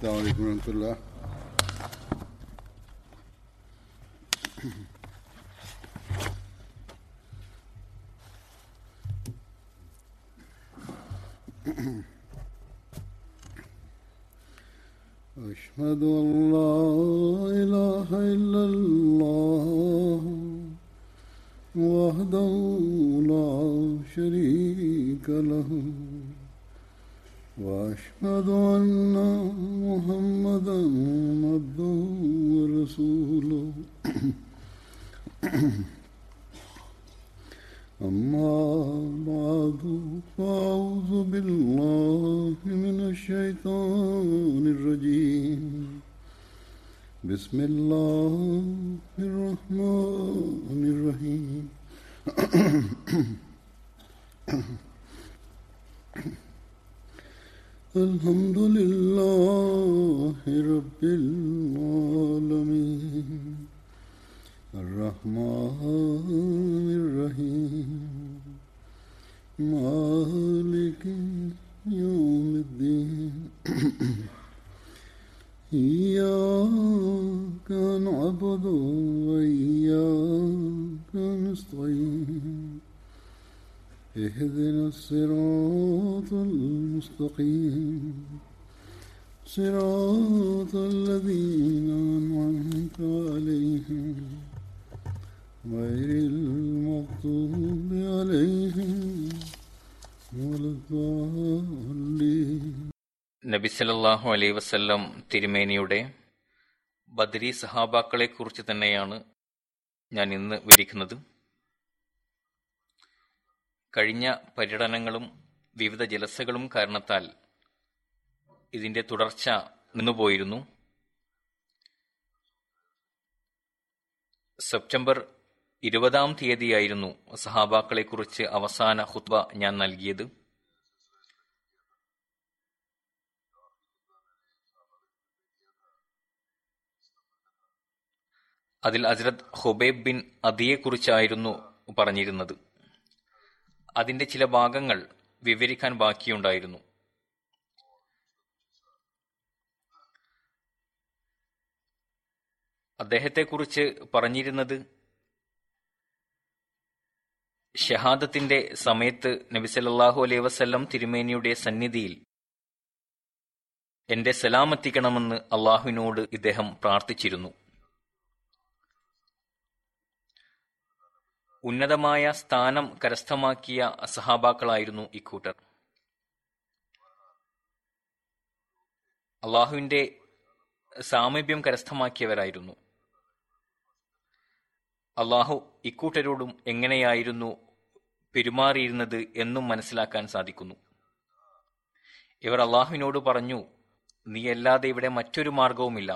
Selamun Aleyküm ve المغضوب عليهم ولا الضالين നബി സല്ലല്ലാഹു അലൈഹി വസല്ലം തിരുമേനിയുടെ ബദരി സഹാബാക്കളെ കുറിച്ച് തന്നെയാണ് ഞാൻ ഇന്ന് വിവരിക്കുന്നത് കഴിഞ്ഞ പര്യടനങ്ങളും വിവിധ ജലസകളും കാരണത്താൽ ഇതിന്റെ തുടർച്ച നിന്നുപോയിരുന്നു സെപ്റ്റംബർ ഇരുപതാം തീയതിയായിരുന്നു സഹാബാക്കളെ കുറിച്ച് അവസാന ഹുത്ബ ഞാൻ നൽകിയത്. അതിൽ അസരത് ഹുബൈബ് ബിൻ അദിയെക്കുറിച്ചായിരുന്നു പറഞ്ഞിരുന്നത്. അതിന്റെ ചില ഭാഗങ്ങൾ വിവരിക്കാൻ ബാക്കിയുണ്ടായിരുന്നു. അദ്ദേഹത്തെക്കുറിച്ച് പറഞ്ഞിരുന്നത് ഷഹാദത്തിന്റെ സമയത്ത് നബി സല്ലല്ലാഹു അലൈഹി വസല്ലം തിരുമേനിയുടെ സന്നിധിയിൽ എന്റെ സലാമെത്തിക്കണമെന്ന് അള്ളാഹുവിനോട് ഇദ്ദേഹം പ്രാർത്ഥിച്ചിരുന്നു. ഉന്നതമായ സ്ഥാനം കരസ്ഥമാക്കിയ സഹാബാക്കളായിരുന്നു ഇക്കൂട്ടർ അള്ളാഹുവിന്റെ സാമീപ്യം കരസ്ഥമാക്കിയവരായിരുന്നു. അള്ളാഹു ഇക്കൂട്ടരോടും എങ്ങനെയായിരുന്നു പെരുമാറിയിരുന്നത് എന്നും മനസ്സിലാക്കാൻ സാധിക്കുന്നു. ഇവർ അള്ളാഹുവിനോട് പറഞ്ഞു നീ അല്ലാതെ ഇവിടെ മറ്റൊരു മാർഗവുമില്ല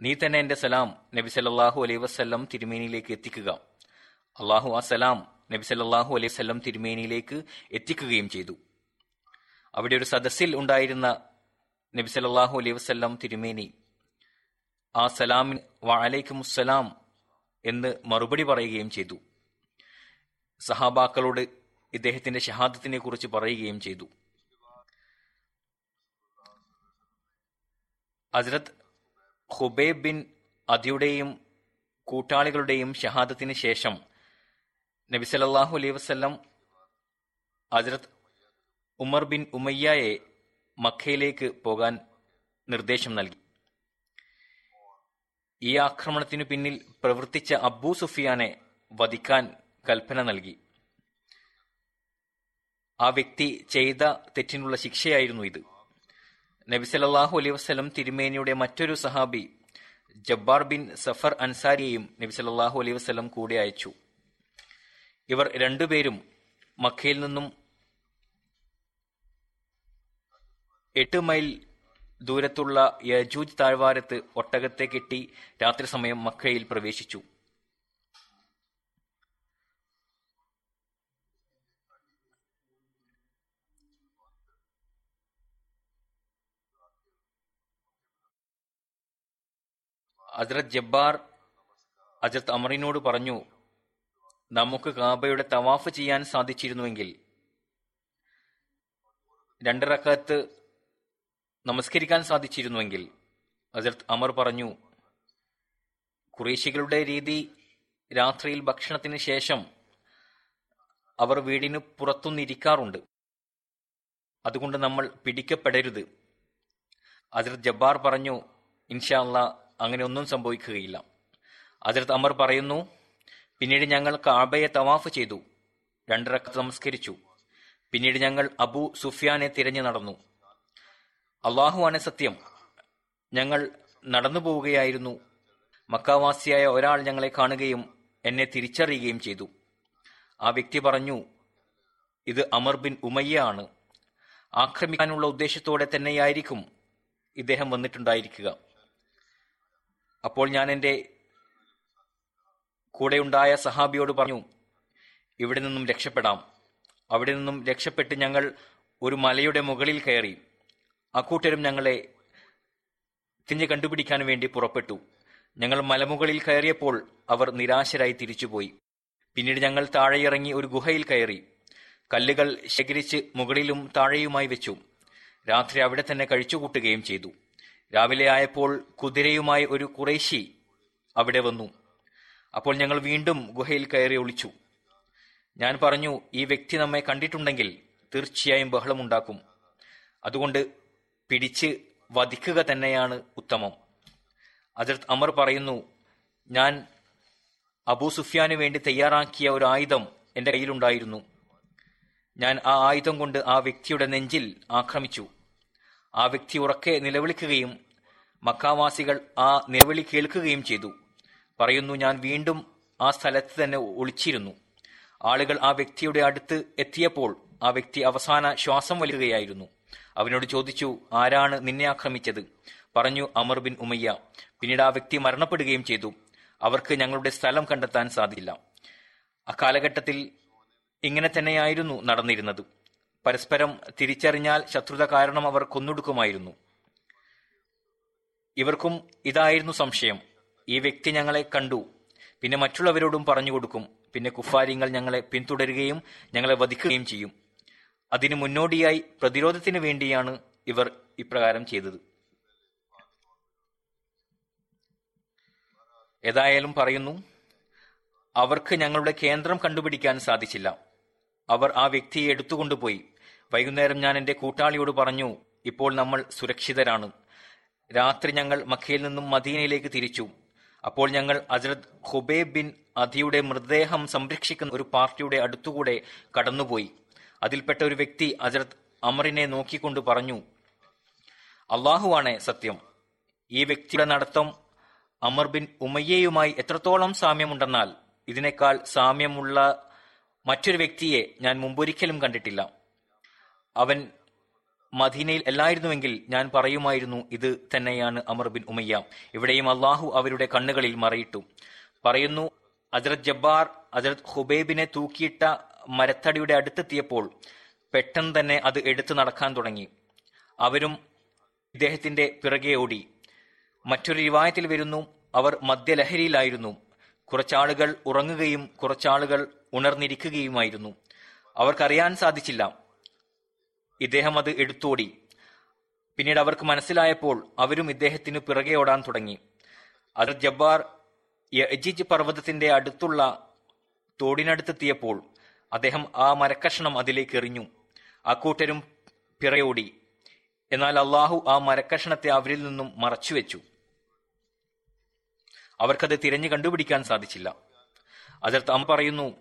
നീ തന്നെ എന്റെ സലാം നബി സല്ലാഹു അലൈഹി വസല്ലം തിരുമേനിയിലേക്ക് എത്തിക്കുക. അള്ളാഹു ആ സലാം നബി സല്ലാഹു അലൈഹി വസല്ലം തിരുമേനിയിലേക്ക് എത്തിക്കുകയും ചെയ്തു. അവിടെ ഒരു സദസ്സിൽ ഉണ്ടായിരുന്ന നബി സല്ലാഹു അലൈഹി വസല്ലം തിരുമേനി ആ സലാമിൻ വഅലൈക്കും സലാം എന്ന് മറുപടി പറയുകയും ചെയ്തു. സഹാബാക്കളോട് ഇദ്ദേഹത്തിന്റെ ഷഹാദത്തിനെ കുറിച്ച് പറയുകയും ചെയ്തു. ഹസ്രത് ഹുബൈബ് ബിൻ അദിയുടെയും കൂട്ടാളികളുടെയും ഷഹാദത്തിന് ശേഷം നബി സല്ലല്ലാഹു അലൈഹി വസല്ലം ഹസ്രത് ഉമർ ബിൻ ഉമയ്യയെ മക്കയിലേക്ക് പോകാൻ നിർദ്ദേശം നൽകി. ഈ ആക്രമണത്തിനു പിന്നിൽ പ്രവർത്തിച്ച അബൂ സുഫിയാനെ വധിക്കാൻ കൽപ്പന നൽകി. ആ വ്യക്തി ചെയ്ത തെറ്റിനുള്ള ശിക്ഷയായിരുന്നു ഇത്. നബി സല്ലല്ലാഹു അലൈഹി വസല്ലം തിരുമേനിയുടെ മറ്റൊരു സഹാബി ജബ്ബാർ ബിൻ സഫർ അൻസാരിയെയും നബി സല്ലല്ലാഹു അലൈഹി വസല്ലം കൂടെ അയച്ചു. ഇവർ രണ്ടുപേരും മക്കയിൽ നിന്നും എട്ട് മൈൽ ദൂരത്തുള്ള യജൂജ് താഴ്വാരത്ത് ഒട്ടകത്തെ കെട്ടി രാത്രി സമയം മക്കയിൽ പ്രവേശിച്ചു. അജ്രത് ജബ്ബാർ അജ്രത് അമറിനോട് പറഞ്ഞു നമുക്ക് കാബയുടെ തവാഫ് ചെയ്യാൻ സാധിച്ചിരുന്നുവെങ്കിൽ രണ്ടിറക്കത്ത് നമസ്കരിക്കാൻ സാധിച്ചിരുന്നുവെങ്കിൽ അസർത്ത് അമർ പറഞ്ഞു കുറേശികളുടെ രീതി രാത്രിയിൽ ഭക്ഷണത്തിന് ശേഷം അവർ വീടിന് പുറത്തുനിന്നിരിക്കാറുണ്ട് അതുകൊണ്ട് നമ്മൾ പിടിക്കപ്പെടരുത്. അസർത് ജബ്ബാർ പറഞ്ഞു ഇൻഷാല്ല അങ്ങനെ ഒന്നും സംഭവിക്കുകയില്ല. അസർത് അമർ പറയുന്നു പിന്നീട് ഞങ്ങൾ കാബയെ തവാഫ് ചെയ്തു രണ്ടിറക്കത്ത് നമസ്കരിച്ചു. പിന്നീട് ഞങ്ങൾ അബു സുഫിയാനെ തിരഞ്ഞു നടന്നു. അള്ളാഹുവാണ് സത്യം. ഞങ്ങൾ നടന്നു പോവുകയായിരുന്നു. മക്കാവാസിയായ ഒരാൾ ഞങ്ങളെ കാണുകയും എന്നെ തിരിച്ചറിയുകയും ചെയ്തു. ആ വ്യക്തി പറഞ്ഞു ഇത് അമർ ബിൻ ഉമയ്യ ആണ്. ആക്രമിക്കാനുള്ള ഉദ്ദേശത്തോടെ തന്നെയായിരിക്കും ഇദ്ദേഹം വന്നിട്ടുണ്ടായിരിക്കുക. അപ്പോൾ ഞാൻ എന്റെ കൂടെയുണ്ടായ സഹാബിയോട് പറഞ്ഞു ഇവിടെ നിന്നും രക്ഷപ്പെടാം. അവിടെ നിന്നും രക്ഷപ്പെട്ട് ഞങ്ങൾ ഒരു മലയുടെ മുകളിൽ കയറി. അക്കൂട്ടരും ഞങ്ങളെ തിഞ്ഞു കണ്ടുപിടിക്കാൻ വേണ്ടി പുറപ്പെട്ടു. ഞങ്ങൾ മലമുകളിൽ കയറിയപ്പോൾ അവർ നിരാശരായി തിരിച്ചുപോയി. പിന്നീട് ഞങ്ങൾ താഴെയിറങ്ങി ഒരു ഗുഹയിൽ കയറി. കല്ലുകൾ ശേഖരിച്ച് മുകളിലും താഴെയുമായി വെച്ചു. രാത്രി അവിടെ തന്നെ കഴിച്ചുകൂട്ടുകയും ചെയ്തു. രാവിലെ ആയപ്പോൾ കുതിരയുമായി ഒരു കുറേശി അവിടെ വന്നു. അപ്പോൾ ഞങ്ങൾ വീണ്ടും ഗുഹയിൽ കയറി ഒളിച്ചു. ഞാൻ പറഞ്ഞു ഈ വ്യക്തി നമ്മെ കണ്ടിട്ടുണ്ടെങ്കിൽ തീർച്ചയായും ബഹളമുണ്ടാക്കും. അതുകൊണ്ട് പിടിച്ച് വധിക്കുക തന്നെയാണ് ഉത്തമം. അതിർത്ത് അമർ പറയുന്നു ഞാൻ അബൂ സുഫിയാന് വേണ്ടി തയ്യാറാക്കിയ ഒരു ആയുധം എന്റെ കയ്യിലുണ്ടായിരുന്നു. ഞാൻ ആ ആയുധം കൊണ്ട് ആ വ്യക്തിയുടെ നെഞ്ചിൽ ആക്രമിച്ചു. ആ വ്യക്തി ഉറക്കെ നിലവിളിക്കുകയും മക്കാവാസികൾ ആ നിലവിളി കേൾക്കുകയും ചെയ്തു. പറയുന്നു ഞാൻ വീണ്ടും ആ സ്ഥലത്ത് തന്നെ ഒളിച്ചിരുന്നു. ആളുകൾ ആ വ്യക്തിയുടെ അടുത്ത് എത്തിയപ്പോൾ ആ വ്യക്തി അവസാന ശ്വാസം വലിക്കുകയായിരുന്നു. അവനോട് ചോദിച്ചു ആരാണ് നിന്നെ ആക്രമിച്ചത്? പറഞ്ഞു അമർ ബിൻ ഉമയ്യ. പിന്നീട് ആ വ്യക്തി മരണപ്പെടുകയും ചെയ്തു. അവർക്ക് ഞങ്ങളുടെ സ്ഥലം കണ്ടെത്താൻ സാധിക്കില്ല അക്കാലഘട്ടത്തിൽ ഇങ്ങനെ തന്നെയായിരുന്നു നടന്നിരുന്നത്. പരസ്പരം തിരിച്ചറിഞ്ഞാൽ ശത്രുത കാരണം അവർ കൊന്നൊടുക്കുമായിരുന്നു. ഇവർക്കും ഇതായിരുന്നു സംശയം. ഈ വ്യക്തി ഞങ്ങളെ കണ്ടു. പിന്നെ മറ്റുള്ളവരോടും പറഞ്ഞു കൊടുക്കും. പിന്നെ കുഫാരിങ്ങൾ ഞങ്ങളെ പിന്തുടരുകയും ഞങ്ങളെ വധിക്കുകയും ചെയ്യും. അതിനു മുന്നോടിയായി പ്രതിരോധത്തിന് വേണ്ടിയാണ് ഇവർ ഇപ്രകാരം ചെയ്തത്. ഏതായാലും പറയുന്നു അവർക്ക് ഞങ്ങളുടെ കേന്ദ്രം കണ്ടുപിടിക്കാൻ സാധിച്ചില്ല. അവർ ആ വ്യക്തിയെ എടുത്തുകൊണ്ടുപോയി. വൈകുന്നേരം ഞാൻ എന്റെ കൂട്ടാളിയോട് പറഞ്ഞു ഇപ്പോൾ നമ്മൾ സുരക്ഷിതരാണ്. രാത്രി ഞങ്ങൾ മക്കയിൽ നിന്നും മദീനയിലേക്ക് തിരിച്ചു. അപ്പോൾ ഞങ്ങൾ അജറത് ഹുബേബ് ബിൻ അദിയുടെ മൃതദേഹം സംരക്ഷിക്കുന്ന ഒരു പാർട്ടിയുടെ അടുത്തുകൂടെ കടന്നുപോയി. അതിൽപ്പെട്ട ഒരു വ്യക്തി അജറത് അമറിനെ നോക്കിക്കൊണ്ട് പറഞ്ഞു അള്ളാഹുവാണ് സത്യം. ഈ വ്യക്തിയുടെ നടത്തം അമർ ബിൻ ഉമയ്യയുമായി എത്രത്തോളം സാമ്യമുണ്ടെന്നാൽ ഇതിനേക്കാൾ സാമ്യമുള്ള മറ്റൊരു വ്യക്തിയെ ഞാൻ മുമ്പൊരിക്കലും കണ്ടിട്ടില്ല. അവൻ മദീനയിൽ അല്ലായിരുന്നുവെങ്കിൽ ഞാൻ പറയുമായിരുന്നു ഇത് തന്നെയാണ് അമർ ബിൻ ഉമയ്യ. ഇവിടെയും അള്ളാഹു അവരുടെ കണ്ണുകളിൽ മറയിട്ടു. പറയുന്നു അജറത് ജബ്ബാർ അജറത് ഹുബൈബിനെ തൂക്കിയിട്ട മരത്തടിയുടെ അടുത്തെത്തിയപ്പോൾ പെട്ടെന്ന് തന്നെ അത് എടുത്തു നടക്കാൻ തുടങ്ങി. അവരും ഇദ്ദേഹത്തിന്റെ പിറകെ ഓടി. മറ്റൊരു റിവായത്തിൽ വരുന്നു. അവർ മദ്യലഹരിയിലായിരുന്നു. കുറച്ചാളുകൾ ഉറങ്ങുകയും കുറച്ചാളുകൾ ഉണർന്നിരിക്കുകയുമായിരുന്നു. അവർക്കറിയാൻ സാധിച്ചില്ല. ഇദ്ദേഹം അത് എടുത്തോടി. പിന്നീട് അവർക്ക് മനസ്സിലായപ്പോൾ അവരും ഇദ്ദേഹത്തിന് പിറകെ ഓടാൻ തുടങ്ങി. അത് ജബ്ബാർ യജിജ് പർവതത്തിന്റെ അടുത്തുള്ള തോടിനടുത്തെത്തിയപ്പോൾ അദ്ദേഹം ആ മരക്കഷണം അതിലേക്ക് എറിഞ്ഞു ആ കൂട്ടരും പിറയോടി. എന്നാൽ അള്ളാഹു ആ മരക്കഷണത്തെ അവരിൽ നിന്നും മറച്ചുവെച്ചു. അവർക്കത് തിരഞ്ഞു കണ്ടുപിടിക്കാൻ സാധിച്ചില്ല. അജർത്ത് അമ്മ പറയുന്നു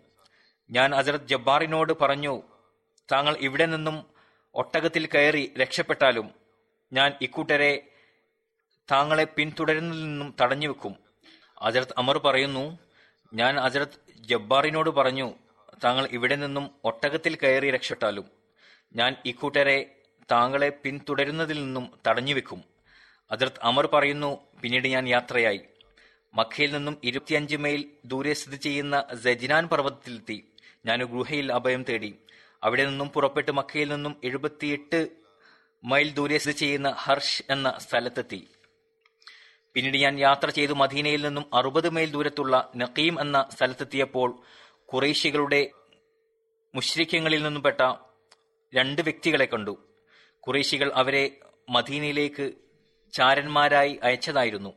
ഞാൻ അജറത് ജബ്ബാറിനോട് പറഞ്ഞു താങ്കൾ ഇവിടെ നിന്നും ഒട്ടകത്തിൽ കയറി രക്ഷപ്പെട്ടാലും ഞാൻ ഇക്കൂട്ടരെ താങ്കളെ പിന്തുടരുന്നതിൽ നിന്നും തടഞ്ഞു വെക്കും. അസരത് അമർ പറയുന്നു ഞാൻ അസരത് ജബ്ബാറിനോട് പറഞ്ഞു താങ്കൾ ഇവിടെ നിന്നും ഒട്ടകത്തിൽ കയറി രക്ഷപ്പെട്ടാലും ഞാൻ ഇക്കൂട്ടരെ താങ്കളെ പിന്തുടരുന്നതിൽ നിന്നും തടഞ്ഞു വെക്കും അജറത്ത് അമർ പറയുന്നു പിന്നീട് ഞാൻ യാത്രയായി. മക്കയിൽ നിന്നും ഇരുപത്തിയഞ്ച് മൈൽ ദൂരെ സ്ഥിതി ചെയ്യുന്ന സജിനാൻ പർവതത്തിലെത്തി. ഞാൻ ഗുഹയിൽ അഭയം തേടി. അവിടെ നിന്നും പുറപ്പെട്ട് മക്കയിൽ നിന്നും എഴുപത്തിയെട്ട് മൈൽ ദൂരെ സ്ഥിതി ചെയ്യുന്ന ഹർഷ് എന്ന സ്ഥലത്തെത്തി. പിന്നീട് ഞാൻ യാത്ര ചെയ്തു മദീനയിൽ നിന്നും അറുപത് മൈൽ ദൂരത്തുള്ള നഖീം എന്ന സ്ഥലത്തെത്തിയപ്പോൾ കുറേശികളുടെ മുഷ്രിഖ്യങ്ങളിൽ നിന്നും പെട്ട രണ്ട് വ്യക്തികളെ കണ്ടു. കുറേശികൾ അവരെ മദീനയിലേക്ക് ചാരന്മാരായി അയച്ചതായിരുന്നു.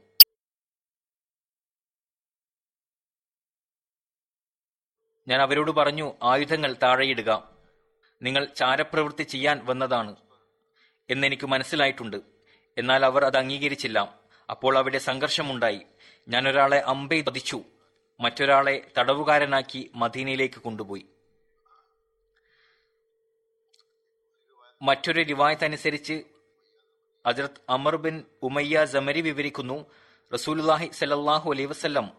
ഞാൻ അവരോട് പറഞ്ഞു ആയുധങ്ങൾ താഴെയിടുക. നിങ്ങൾ ചാരപ്രവൃത്തി ചെയ്യാൻ വന്നതാണ് എന്നെനിക്ക് മനസ്സിലായിട്ടുണ്ട്. എന്നാൽ അവർ അത് അംഗീകരിച്ചില്ല. അപ്പോൾ അവിടെ സംഘർഷമുണ്ടായി. ഞാൻ ഒരാളെ അമ്പെ വധിച്ചു. മറ്റൊരാളെ തടവുകാരനാക്കി മദീനയിലേക്ക് കൊണ്ടുപോയി. മറ്റൊരു റിവായത്ത് അനുസരിച്ച് അജറത് അമർ ബിൻ ഉമയ്യ ജമരി വിവരിക്കുന്നു റസൂലുല്ലാഹി സലല്ലാഹു അലൈ വസ്ല്ലം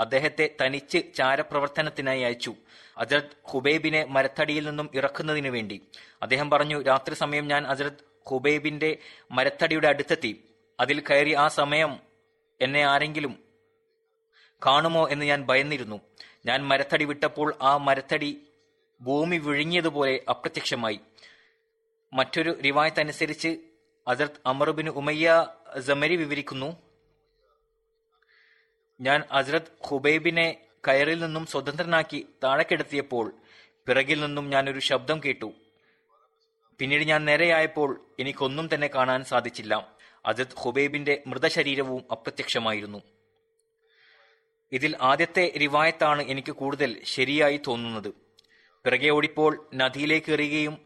അദ്ദേഹത്തെ തനിച്ച് ചാരപ്രവർത്തനത്തിനായി അയച്ചു. അജറത് ഹുബൈബിനെ മരത്തടിയിൽ നിന്നും ഇറക്കുന്നതിനു വേണ്ടി. അദ്ദേഹം പറഞ്ഞു രാത്രി സമയം ഞാൻ അജറത് ഹുബൈബിന്റെ മരത്തടിയുടെ അടുത്തെത്തി. അതിൽ കയറി ആ സമയം എന്നെ ആരെങ്കിലും കാണുമോ എന്ന് ഞാൻ ഭയന്നിരുന്നു. ഞാൻ മരത്തടി വിട്ടപ്പോൾ ആ മരത്തടി ഭൂമി വിഴുങ്ങിയതുപോലെ അപ്രത്യക്ഷമായി. മറ്റൊരു റിവായത്ത് അനുസരിച്ച് അസർത് അമറുബിന് ഉമയ്യ ജമരി വിവരിക്കുന്നു ഞാൻ അസരത് ഹുബൈബിനെ കയറിൽ നിന്നും സ്വതന്ത്രനാക്കി താഴെക്കെടുത്തിയപ്പോൾ പിറകിൽ നിന്നും ഞാൻ ഒരു ശബ്ദം കേട്ടു. പിന്നീട് ഞാൻ നേരെയായപ്പോൾ എനിക്കൊന്നും തന്നെ കാണാൻ സാധിച്ചില്ല. അജത് ഹുബൈബിന്റെ മൃതശരീരവും അപ്രത്യക്ഷമായിരുന്നു. ഇതിൽ ആദ്യത്തെ റിവായത്താണ് എനിക്ക് കൂടുതൽ ശരിയായി തോന്നുന്നത്. പിറകെ ഓടിപ്പോൾ നദിയിലേക്ക് എറിയുകയും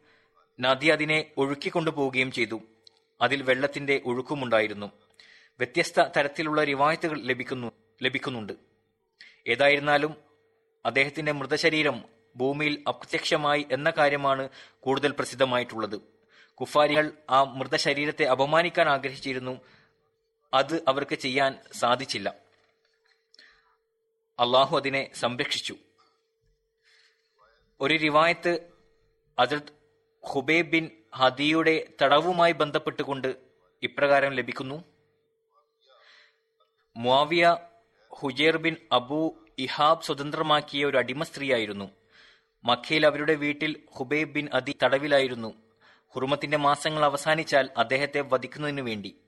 നദി അതിനെ ഒഴുക്കിക്കൊണ്ടുപോവുകയും ചെയ്തു. അതിൽ വെള്ളത്തിന്റെ ഒഴുക്കുമുണ്ടായിരുന്നു. വ്യത്യസ്ത തരത്തിലുള്ള റിവായത്തുകൾ ലഭിക്കുന്നു ലഭിക്കുന്നുണ്ട്. ഏതായിരുന്നാലും അദ്ദേഹത്തിന്റെ മൃതശരീരം ഭൂമിയിൽ അപ്രത്യക്ഷമായി എന്ന കാര്യമാണ് കൂടുതൽ പ്രസിദ്ധമായിട്ടുള്ളത്. കുഫാരികൾ ആ മൃതശരീരത്തെ അപമാനിക്കാൻ ആഗ്രഹിച്ചിരുന്നു. അത് അവർക്ക് ചെയ്യാൻ സാധിച്ചില്ല. അള്ളാഹു അതിനെ സംരക്ഷിച്ചു. ഒരു റിവായത്ത് അതിർത്ത് ഹുബേ ബിൻ ഹദിയുടെ തടവുമായി ബന്ധപ്പെട്ടുകൊണ്ട് ഇപ്രകാരം ലഭിക്കുന്നു. Muawiya Hujair bin Abu Ihab സ്വതന്ത്രമാക്കിയ ഒരു അടിമ സ്ത്രീയായിരുന്നു. മക്കയിൽ അവരുടെ വീട്ടിൽ ഹുബൈബ് ബിൻ അദി തടവിലായിരുന്നു. ഹുർമത്തിന്റെ മാസങ്ങൾ അവസാനിച്ചാൽ അദ്ദേഹത്തെ വധിക്കുന്നതിനു വേണ്ടി.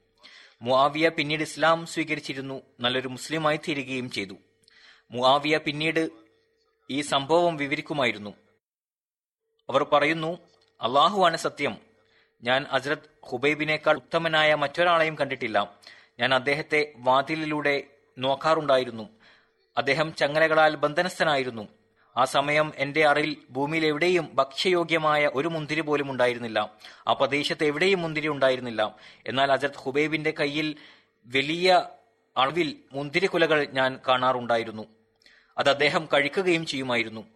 മുവിയ പിന്നീട് ഇസ്ലാം സ്വീകരിച്ചിരുന്നു. നല്ലൊരു മുസ്ലിമായി തീരുകയും ചെയ്തു. മുആവിയ പിന്നീട് ഈ സംഭവം വിവരിക്കുമായിരുന്നു. അവർ പറയുന്നു അള്ളാഹുവാണ് സത്യം. ഞാൻ അസ്രത് ഹുബൈബിനേക്കാൾ ഉത്തമനായ മറ്റൊരാളെയും കണ്ടിട്ടില്ല. ഞാൻ അദ്ദേഹത്തെ വാതിലിലൂടെ നോക്കാറുണ്ടായിരുന്നു. അദ്ദേഹം ചങ്ങലകളാൽ ബന്ധനസ്ഥനായിരുന്നു. ആ സമയം എന്റെ അറിൽ ഭൂമിയിൽ എവിടെയും ഭക്ഷ്യയോഗ്യമായ ഒരു മുന്തിരി പോലും ഉണ്ടായിരുന്നില്ല. ആ പ്രദേശത്ത് എവിടെയും മുന്തിരി ഉണ്ടായിരുന്നില്ല. എന്നാൽ അജത് ഹുബൈബിന്റെ കയ്യിൽ വലിയ അളവിൽ മുന്തിരിക്കുലകൾ ഞാൻ കാണാറുണ്ടായിരുന്നു. അത് അദ്ദേഹം കഴിക്കുകയും ചെയ്യുമായിരുന്നു.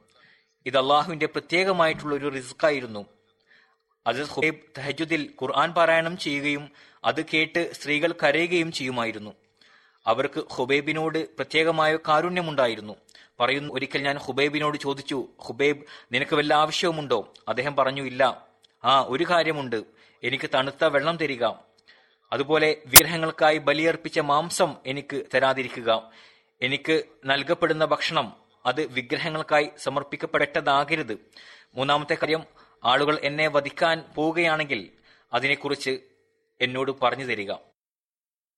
ഇത് അള്ളാഹുവിന്റെ പ്രത്യേകമായിട്ടുള്ള ഒരു റിസ്ക്കായിരുന്നു. അജത് ഹുബൈബ് തഹജുദിൽ ഖുർആൻ പാരായണം ചെയ്യുകയും അത് കേട്ട് സ്ത്രീകൾ കരയുകയും ചെയ്യുമായിരുന്നു. അവർക്ക് ഹുബൈബിനോട് പ്രത്യേകമായ കാരുണ്യമുണ്ടായിരുന്നു. പറയുന്നു ഒരിക്കൽ ഞാൻ ഹുബൈബിനോട് ചോദിച്ചു ഹുബൈബ് നിനക്ക് വല്ല ആവശ്യവുമുണ്ടോ? അദ്ദേഹം പറഞ്ഞു ഇല്ല. ആ ഒരു കാര്യമുണ്ട്. എനിക്ക് തണുത്ത വെള്ളം തരിക. അതുപോലെ വിഗ്രഹങ്ങൾക്കായി ബലിയർപ്പിച്ച മാംസം എനിക്ക് തരാതിരിക്കുക. എനിക്ക് നൽകപ്പെടുന്ന ഭക്ഷണം അത് വിഗ്രഹങ്ങൾക്കായി സമർപ്പിക്കപ്പെടേണ്ടതാകരുത്. മൂന്നാമത്തെ കാര്യം ആളുകൾ എന്നെ വധിക്കാൻ പോവുകയാണെങ്കിൽ അതിനെക്കുറിച്ച് എന്നോട് പറഞ്ഞു തരിക.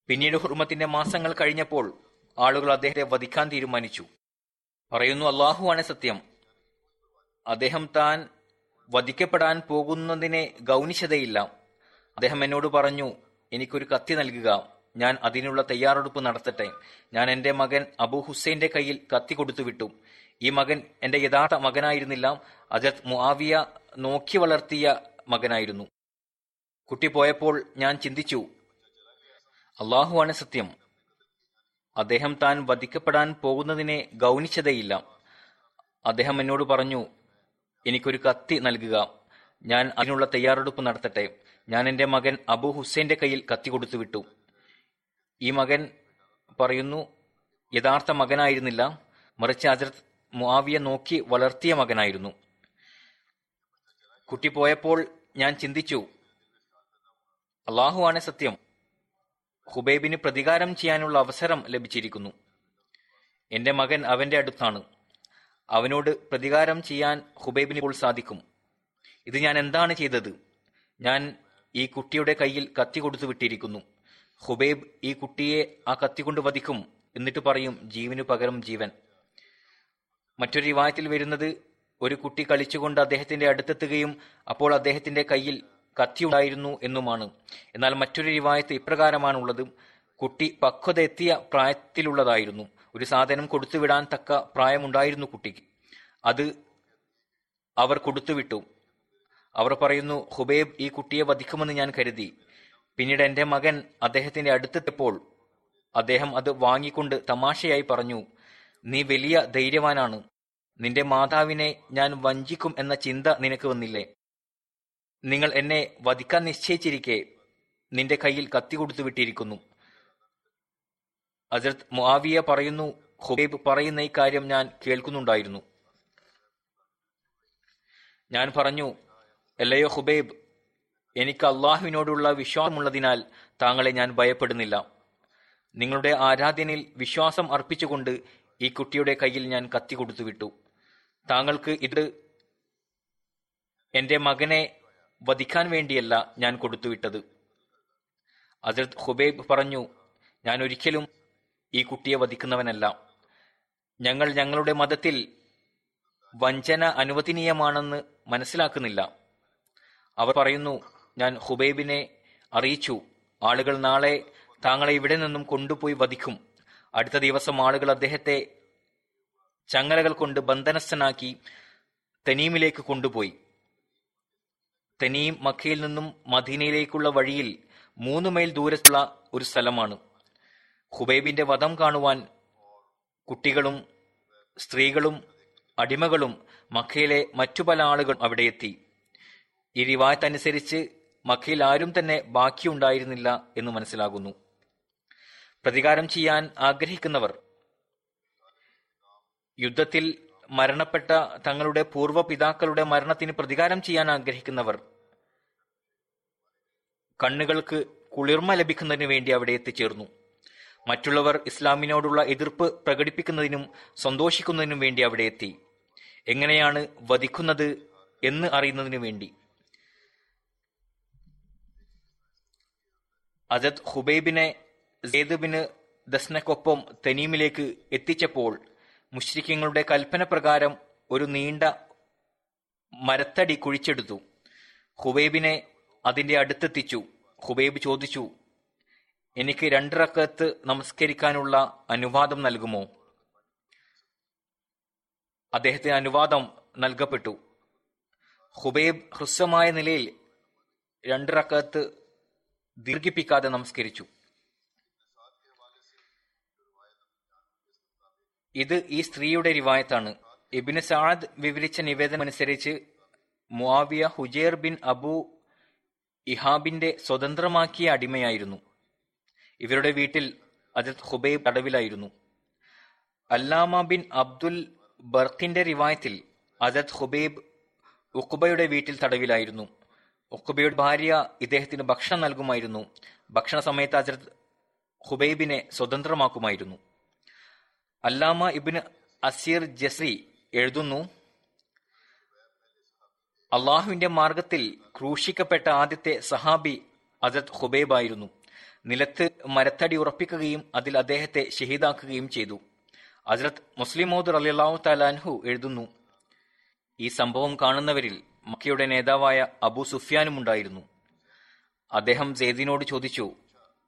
പിന്നീട് ഹുർമത്തിന്റെ മാസങ്ങൾ കഴിഞ്ഞപ്പോൾ ആളുകൾ അദ്ദേഹത്തെ വധിക്കാൻ തീരുമാനിച്ചു. പറയുന്നു അള്ളാഹുവാണ് സത്യം. അദ്ദേഹം താൻ വധിക്കപ്പെടാൻ പോകുന്നതിനെ ഗൗനിച്ചതയില്ല. അദ്ദേഹം എന്നോട് പറഞ്ഞു എനിക്കൊരു കത്തി നൽകുക. ഞാൻ അതിനുള്ള തയ്യാറെടുപ്പ് നടത്തട്ടെ. ഞാൻ എന്റെ മകൻ അബു ഹുസൈന്റെ കയ്യിൽ കത്തി കൊടുത്തു വിട്ടു. ഈ മകൻ എന്റെ യഥാർത്ഥ മകനായിരുന്നില്ല. അജത് മുആവിയ നോക്കി വളർത്തിയ മകനായിരുന്നു. കുട്ടി പോയപ്പോൾ ഞാൻ ചിന്തിച്ചു അള്ളാഹുവാണ് സത്യം. അദ്ദേഹം താൻ വധിക്കപ്പെടാൻ പോകുന്നതിനെ ഗൗനിച്ചതേയില്ല. അദ്ദേഹം എന്നോട് പറഞ്ഞു എനിക്കൊരു കത്തി നൽകുക. ഞാൻ അതിനുള്ള തയ്യാറെടുപ്പ് നടത്തട്ടെ. ഞാൻ എന്റെ മകൻ അബു ഹുസൈന്റെ കയ്യിൽ കത്തി കൊടുത്തു വിട്ടു. ഈ മകൻ പറയുന്നു യഥാർത്ഥ മകനായിരുന്നില്ല. മറിച്ച് ഹജറത്ത് മുവിയെ നോക്കി വളർത്തിയ മകനായിരുന്നു. കുട്ടി പോയപ്പോൾ ഞാൻ ചിന്തിച്ചു അള്ളാഹുവാണ് സത്യം. ഹുബൈബിന് പ്രതികാരം ചെയ്യാനുള്ള അവസരം ലഭിച്ചിരിക്കുന്നു. എന്റെ മകൻ അവന്റെ അടുത്താണ്. അവനോട് പ്രതികാരം ചെയ്യാൻ ഹുബൈബിന് ഇപ്പോൾ സാധിക്കും. ഇത് ഞാൻ എന്താണ് ചെയ്തത്? ഞാൻ ഈ കുട്ടിയുടെ കയ്യിൽ കത്തി കൊടുത്തു വിട്ടിരിക്കുന്നു. ഹുബൈബ് ഈ കുട്ടിയെ ആ കത്തി കൊണ്ട് വധിക്കും എന്നിട്ട് പറയും ജീവനു പകരം ജീവൻ. മറ്റൊരു റിവായത്തിൽ വരുന്നത് ഒരു കുട്ടി കളിച്ചുകൊണ്ട് അദ്ദേഹത്തിന്റെ അടുത്തെത്തുകയും അപ്പോൾ അദ്ദേഹത്തിന്റെ കയ്യിൽ കത്തി ഉണ്ടായിരുന്നു എന്നുമാണ്. എന്നാൽ മറ്റൊരു റിവായത്ത് ഇപ്രകാരമാണുള്ളത് കുട്ടി പക്വത എത്തിയ പ്രായത്തിലുള്ളതായിരുന്നു. ഒരു സാധനം കൊടുത്തുവിടാൻ തക്ക പ്രായമുണ്ടായിരുന്നു കുട്ടിക്ക്. അത് അവർ കൊടുത്തുവിട്ടു. അവർ പറയുന്നു ഹുബേബ് ഈ കുട്ടിയെ വധിക്കുമെന്ന് ഞാൻ കരുതി. പിന്നീട് എന്റെ മകൻ അദ്ദേഹത്തിന്റെ അടുത്തെത്തിയപ്പോൾ അദ്ദേഹം അത് വാങ്ങിക്കൊണ്ട് തമാശയായി പറഞ്ഞു നീ വലിയ ധൈര്യവാനാണ്. നിന്റെ മാതാവിനെ ഞാൻ വഞ്ചിക്കും എന്ന ചിന്ത നിനക്ക് വന്നില്ലേ? നിങ്ങൾ എന്നെ വധിക്കാൻ നിശ്ചയിച്ചിരിക്കെ നിന്റെ കയ്യിൽ കത്തി കൊടുത്തു വിട്ടിരിക്കുന്നു. അജർത് മുആവിയ പറയുന്നു ഹുബൈബ് പറയുന്ന ഈ കാര്യം ഞാൻ കേൾക്കുന്നുണ്ടായിരുന്നു. ഞാൻ പറഞ്ഞു അല്ലയോ ഹുബൈബ് എനിക്ക് അള്ളാഹുവിനോടുള്ള വിശ്വാസമുള്ളതിനാൽ താങ്കളെ ഞാൻ ഭയപ്പെടുന്നില്ല. നിങ്ങളുടെ ആരാധ്യനിൽ വിശ്വാസം അർപ്പിച്ചുകൊണ്ട് ഈ കുട്ടിയുടെ കയ്യിൽ ഞാൻ കത്തി കൊടുത്തുവിട്ടു. താങ്കൾക്ക് ഇത് എന്റെ മകനെ വധിക്കാൻ വേണ്ടിയല്ല ഞാൻ കൊടുത്തുവിട്ടത്. ഹജരത് ഹുബൈബ് പറഞ്ഞു ഞാൻ ഒരിക്കലും ഈ കുട്ടിയെ വധിക്കുന്നവനല്ല. ഞങ്ങൾ ഞങ്ങളുടെ മതത്തിൽ വഞ്ചന അനുവദനീയമാണെന്ന് മനസ്സിലാക്കുന്നില്ല. അവർ പറയുന്നു ഞാൻ ഹുബൈബിനെ അറിയിച്ചു. ആളുകൾ നാളെ താങ്കളെ ഇവിടെ നിന്നും കൊണ്ടുപോയി വധിക്കും. അടുത്ത ദിവസം ആളുകൾ അദ്ദേഹത്തെ ചങ്ങലകൾ കൊണ്ട് ബന്ധനസ്ഥനാക്കി തനീമിലേക്ക് കൊണ്ടുപോയി. തനീം മക്കയിൽ നിന്നും മദീനയിലേക്കുള്ള വഴിയിൽ മൂന്ന് മൈൽ ദൂരത്തുള്ള ഒരു സ്ഥലമാണ്. ഹുബൈബിന്റെ വധം കാണുവാൻ കുട്ടികളും സ്ത്രീകളും അടിമകളും മക്കയിലെ മറ്റു പല ആളുകളും അവിടെ എത്തി. ഈ റിവായത്ത് അനുസരിച്ച് മക്കയിൽ ആരും തന്നെ ബാക്കിയുണ്ടായിരുന്നില്ല എന്ന് മനസ്സിലാകുന്നു. പ്രതികാരം ചെയ്യാൻ ആഗ്രഹിക്കുന്നവർ. യുദ്ധത്തിൽ മരണപ്പെട്ട തങ്ങളുടെ പൂർവ പിതാക്കളുടെ മരണത്തിന് പ്രതികാരം ചെയ്യാൻ ആഗ്രഹിക്കുന്നവർ. കണ്ണുകൾക്ക് കുളിർമ ലഭിക്കുന്നതിന് വേണ്ടി അവിടെ എത്തിച്ചേർന്നു. മറ്റുള്ളവർ ഇസ്ലാമിനോടുള്ള എതിർപ്പ് പ്രകടിപ്പിക്കുന്നതിനും സന്തോഷിക്കുന്നതിനും വേണ്ടി അവിടെ എത്തി. എങ്ങനെയാണ് വധിക്കുന്നത് എന്ന് അറിയുന്നതിനു വേണ്ടി. അജത് ഹുബൈബിനെ സേതുബിന് ദസ്നക്കൊപ്പം തെനീമിലേക്ക് എത്തിച്ചപ്പോൾ മുഷ്രിഖ്യങ്ങളുടെ കൽപ്പന പ്രകാരം ഒരു നീണ്ട മരത്തടി കുഴിച്ചെടുത്തു. ഹുബൈബിനെ അതിന്റെ അടുത്തെത്തിച്ചു. ഹുബൈബ് ചോദിച്ചു എനിക്ക് രണ്ടിറക്കത്ത് നമസ്കരിക്കാനുള്ള അനുവാദം നൽകുമോ? അദ്ദേഹത്തിന് അനുവാദം നൽകപ്പെട്ടു. ഹുബൈബ് ഹ്രസ്വമായ നിലയിൽ രണ്ടിറക്കത്ത് ദീർഘിപ്പിക്കാതെ നമസ്കരിച്ചു. ഇത് ഈ സ്ത്രീയുടെ റിവായത്താണ്. ഇബിന് സാദ് വിവരിച്ച നിവേദനം അനുസരിച്ച് മുആവിയ ഹുജേർ ബിൻ അബു ഇഹാബിന്റെ സ്വതന്ത്രമാക്കിയ അടിമയായിരുന്നു. ഇവരുടെ വീട്ടിൽ അജത് ഹുബൈബ് തടവിലായിരുന്നു. അല്ലാമ ബിൻ അബ്ദുൽ ബർക്കിന്റെ റിവായത്തിൽ അജത് ഹുബൈബ് ഉഖുബയുടെ വീട്ടിൽ തടവിലായിരുന്നു. ഉക്കുബയുടെ ഭാര്യ ഇദ്ദേഹത്തിന് ഭക്ഷണം നൽകുമായിരുന്നു. ഭക്ഷണ സമയത്ത് അജത് ഹുബൈബിനെ സ്വതന്ത്രമാക്കുമായിരുന്നു. അല്ലാമ ഇബിന് അസീർ ജസ്രി എഴുതുന്നു അള്ളാഹുവിന്റെ മാർഗത്തിൽ ക്രൂശിക്കപ്പെട്ട ആദ്യത്തെ സഹാബി അജത് ഹുബൈബായിരുന്നു നിലത്ത് മരത്തടി ഉറപ്പിക്കുകയും അതിൽ അദ്ദേഹത്തെ ഷഹീദാക്കുകയും ചെയ്തു. അജറത് മുസ്ലിം മോദർ അലി അള്ളാഹു തലാൻഹു എഴുതുന്നു ഈ സംഭവം കാണുന്നവരിൽ മക്കയുടെ നേതാവായ അബു സുഫിയാനും ഉണ്ടായിരുന്നു അദ്ദേഹം സെയ്ദിനോട് ചോദിച്ചു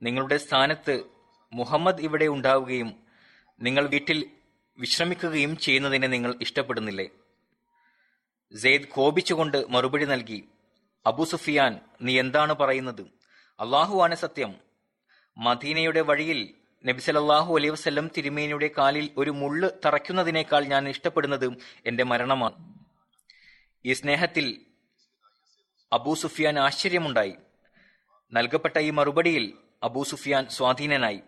നിങ്ങളുടെ സ്ഥാനത്ത് മുഹമ്മദ് ഇവിടെ ഉണ്ടാവുകയും നിങ്ങൾ വീട്ടിൽ വിശ്രമിക്കുകയും ചെയ്യുന്നതിനെ നിങ്ങൾ ഇഷ്ടപ്പെടുന്നില്ലേ? സെയ്ദ് കോപിച്ചുകൊണ്ട് മറുപടി നൽകി അബു സുഫിയാൻ നീ എന്താണ് പറയുന്നത്? അള്ളാഹുവാണ് സത്യം. മദീനയുടെ വഴിയിൽ നബി സല്ലല്ലാഹു അലൈഹി വസല്ലം തിരുമേനിയുടെ കാലിൽ ഒരു മുള്ള് തറയ്ക്കുന്നതിനേക്കാൾ ഞാൻ ഇഷ്ടപ്പെടുന്നത് എന്റെ മരണമാണ്. ഈ സ്നേഹത്തിൽ അബൂ സുഫിയാൻ ആശ്ചര്യമുണ്ടായി. നൽകപ്പെട്ട ഈ മറുപടിയിൽ അബൂ സുഫിയാൻ സ്വാധീനനായി.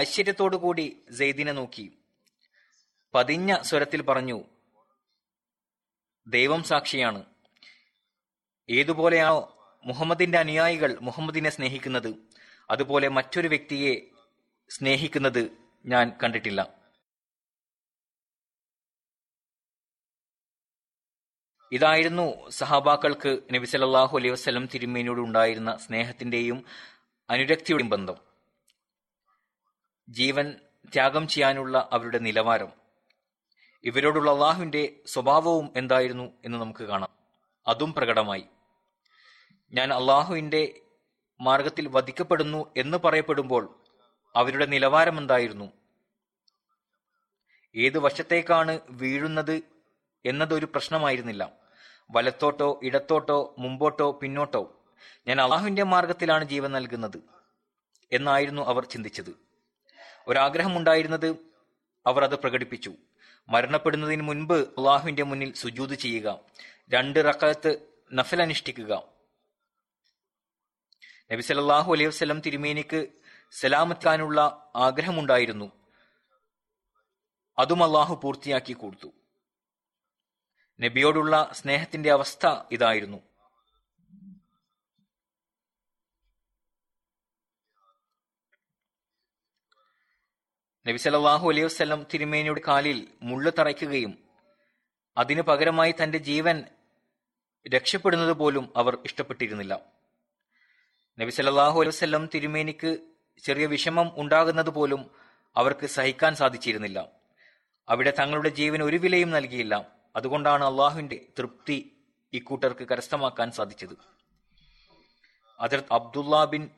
ആശ്ചര്യത്തോടുകൂടി സെയ്ദിനെ നോക്കി. പതിഞ്ഞ സ്വരത്തിൽ പറഞ്ഞു ദൈവം സാക്ഷിയാണ്. ഏതുപോലെയാണോ മുഹമ്മദിന്റെ അനുയായികൾ മുഹമ്മദിനെ സ്നേഹിക്കുന്നത് അതുപോലെ മറ്റൊരു വ്യക്തിയെ സ്നേഹിക്കുന്നത് ഞാൻ കണ്ടിട്ടില്ല. ഇതായിരുന്നു സഹാബാക്കൾക്ക് നബി സല്ലല്ലാഹു അലൈഹി വസ്ലം തിരുമേനിയോട് ഉണ്ടായിരുന്ന സ്നേഹത്തിന്റെയും അനുരക്തിയുടെയും ബന്ധം. ജീവൻ ത്യാഗം ചെയ്യാനുള്ള അവരുടെ നിലവാരം. ഇവരോടുള്ള അള്ളാഹുവിന്റെ സ്വഭാവവും എന്തായിരുന്നു എന്ന് നമുക്ക് കാണാം. അതും പ്രകടമായി. ഞാൻ അള്ളാഹുവിന്റെ മാർഗത്തിൽ വധിക്കപ്പെടുന്നു എന്ന് പറയപ്പെടുമ്പോൾ അവരുടെ നിലവാരം എന്തായിരുന്നു? ഏത് വശത്തേക്കാണ് വീഴുന്നത് എന്നതൊരു പ്രശ്നമായിരുന്നില്ല. വലത്തോട്ടോ ഇടത്തോട്ടോ മുമ്പോട്ടോ പിന്നോട്ടോ ഞാൻ അള്ളാഹുവിന്റെ മാർഗത്തിലാണ് ജീവൻ നൽകുന്നത് എന്നായിരുന്നു അവർ ചിന്തിച്ചത്. ഒരാഗ്രഹമുണ്ടായിരുന്നത് അവർ അത് പ്രകടിപ്പിച്ചു. മരണപ്പെടുന്നതിന് മുൻപ് അള്ളാഹുവിന്റെ മുന്നിൽ സുജൂത് ചെയ്യുക രണ്ട് റക്കത്ത് നഫൽ അനുഷ്ഠിക്കുക. നബി സല്ലല്ലാഹു അലൈഹി വസ്ലം തിരുമേനിക്ക് സലാമത്താനുള്ള ആഗ്രഹമുണ്ടായിരുന്നു. അതും അള്ളാഹു പൂർത്തിയാക്കി കൊടുത്തു. നബിയോടുള്ള സ്നേഹത്തിന്റെ അവസ്ഥ ഇതായിരുന്നു. നബി സലാഹു അലൈഹി വസ്ലം തിരുമേനിയുടെ കാലിൽ മുള്ളു തറയ്ക്കുകയും അതിനു പകരമായി തന്റെ ജീവൻ രക്ഷപ്പെടുന്നത് പോലും അവർ ഇഷ്ടപ്പെട്ടിരുന്നില്ല. നബി സല്ലല്ലാഹു അലൈഹി വസല്ലം തിരുമേനിക്ക് ചെറിയ വിഷമം ഉണ്ടാകുന്നത് പോലും അവർക്ക് സഹിക്കാൻ സാധിച്ചിരുന്നില്ല. അവിടെ തങ്ങളുടെ ജീവൻ ഒരു വിലയും നൽകിയില്ല. അതുകൊണ്ടാണ് അള്ളാഹുവിന്റെ തൃപ്തി ഇക്കൂട്ടർക്ക് കരസ്ഥമാക്കാൻ സാധിച്ചത്. അതിർത്ത് അബ്ദുള്ള ബിൻ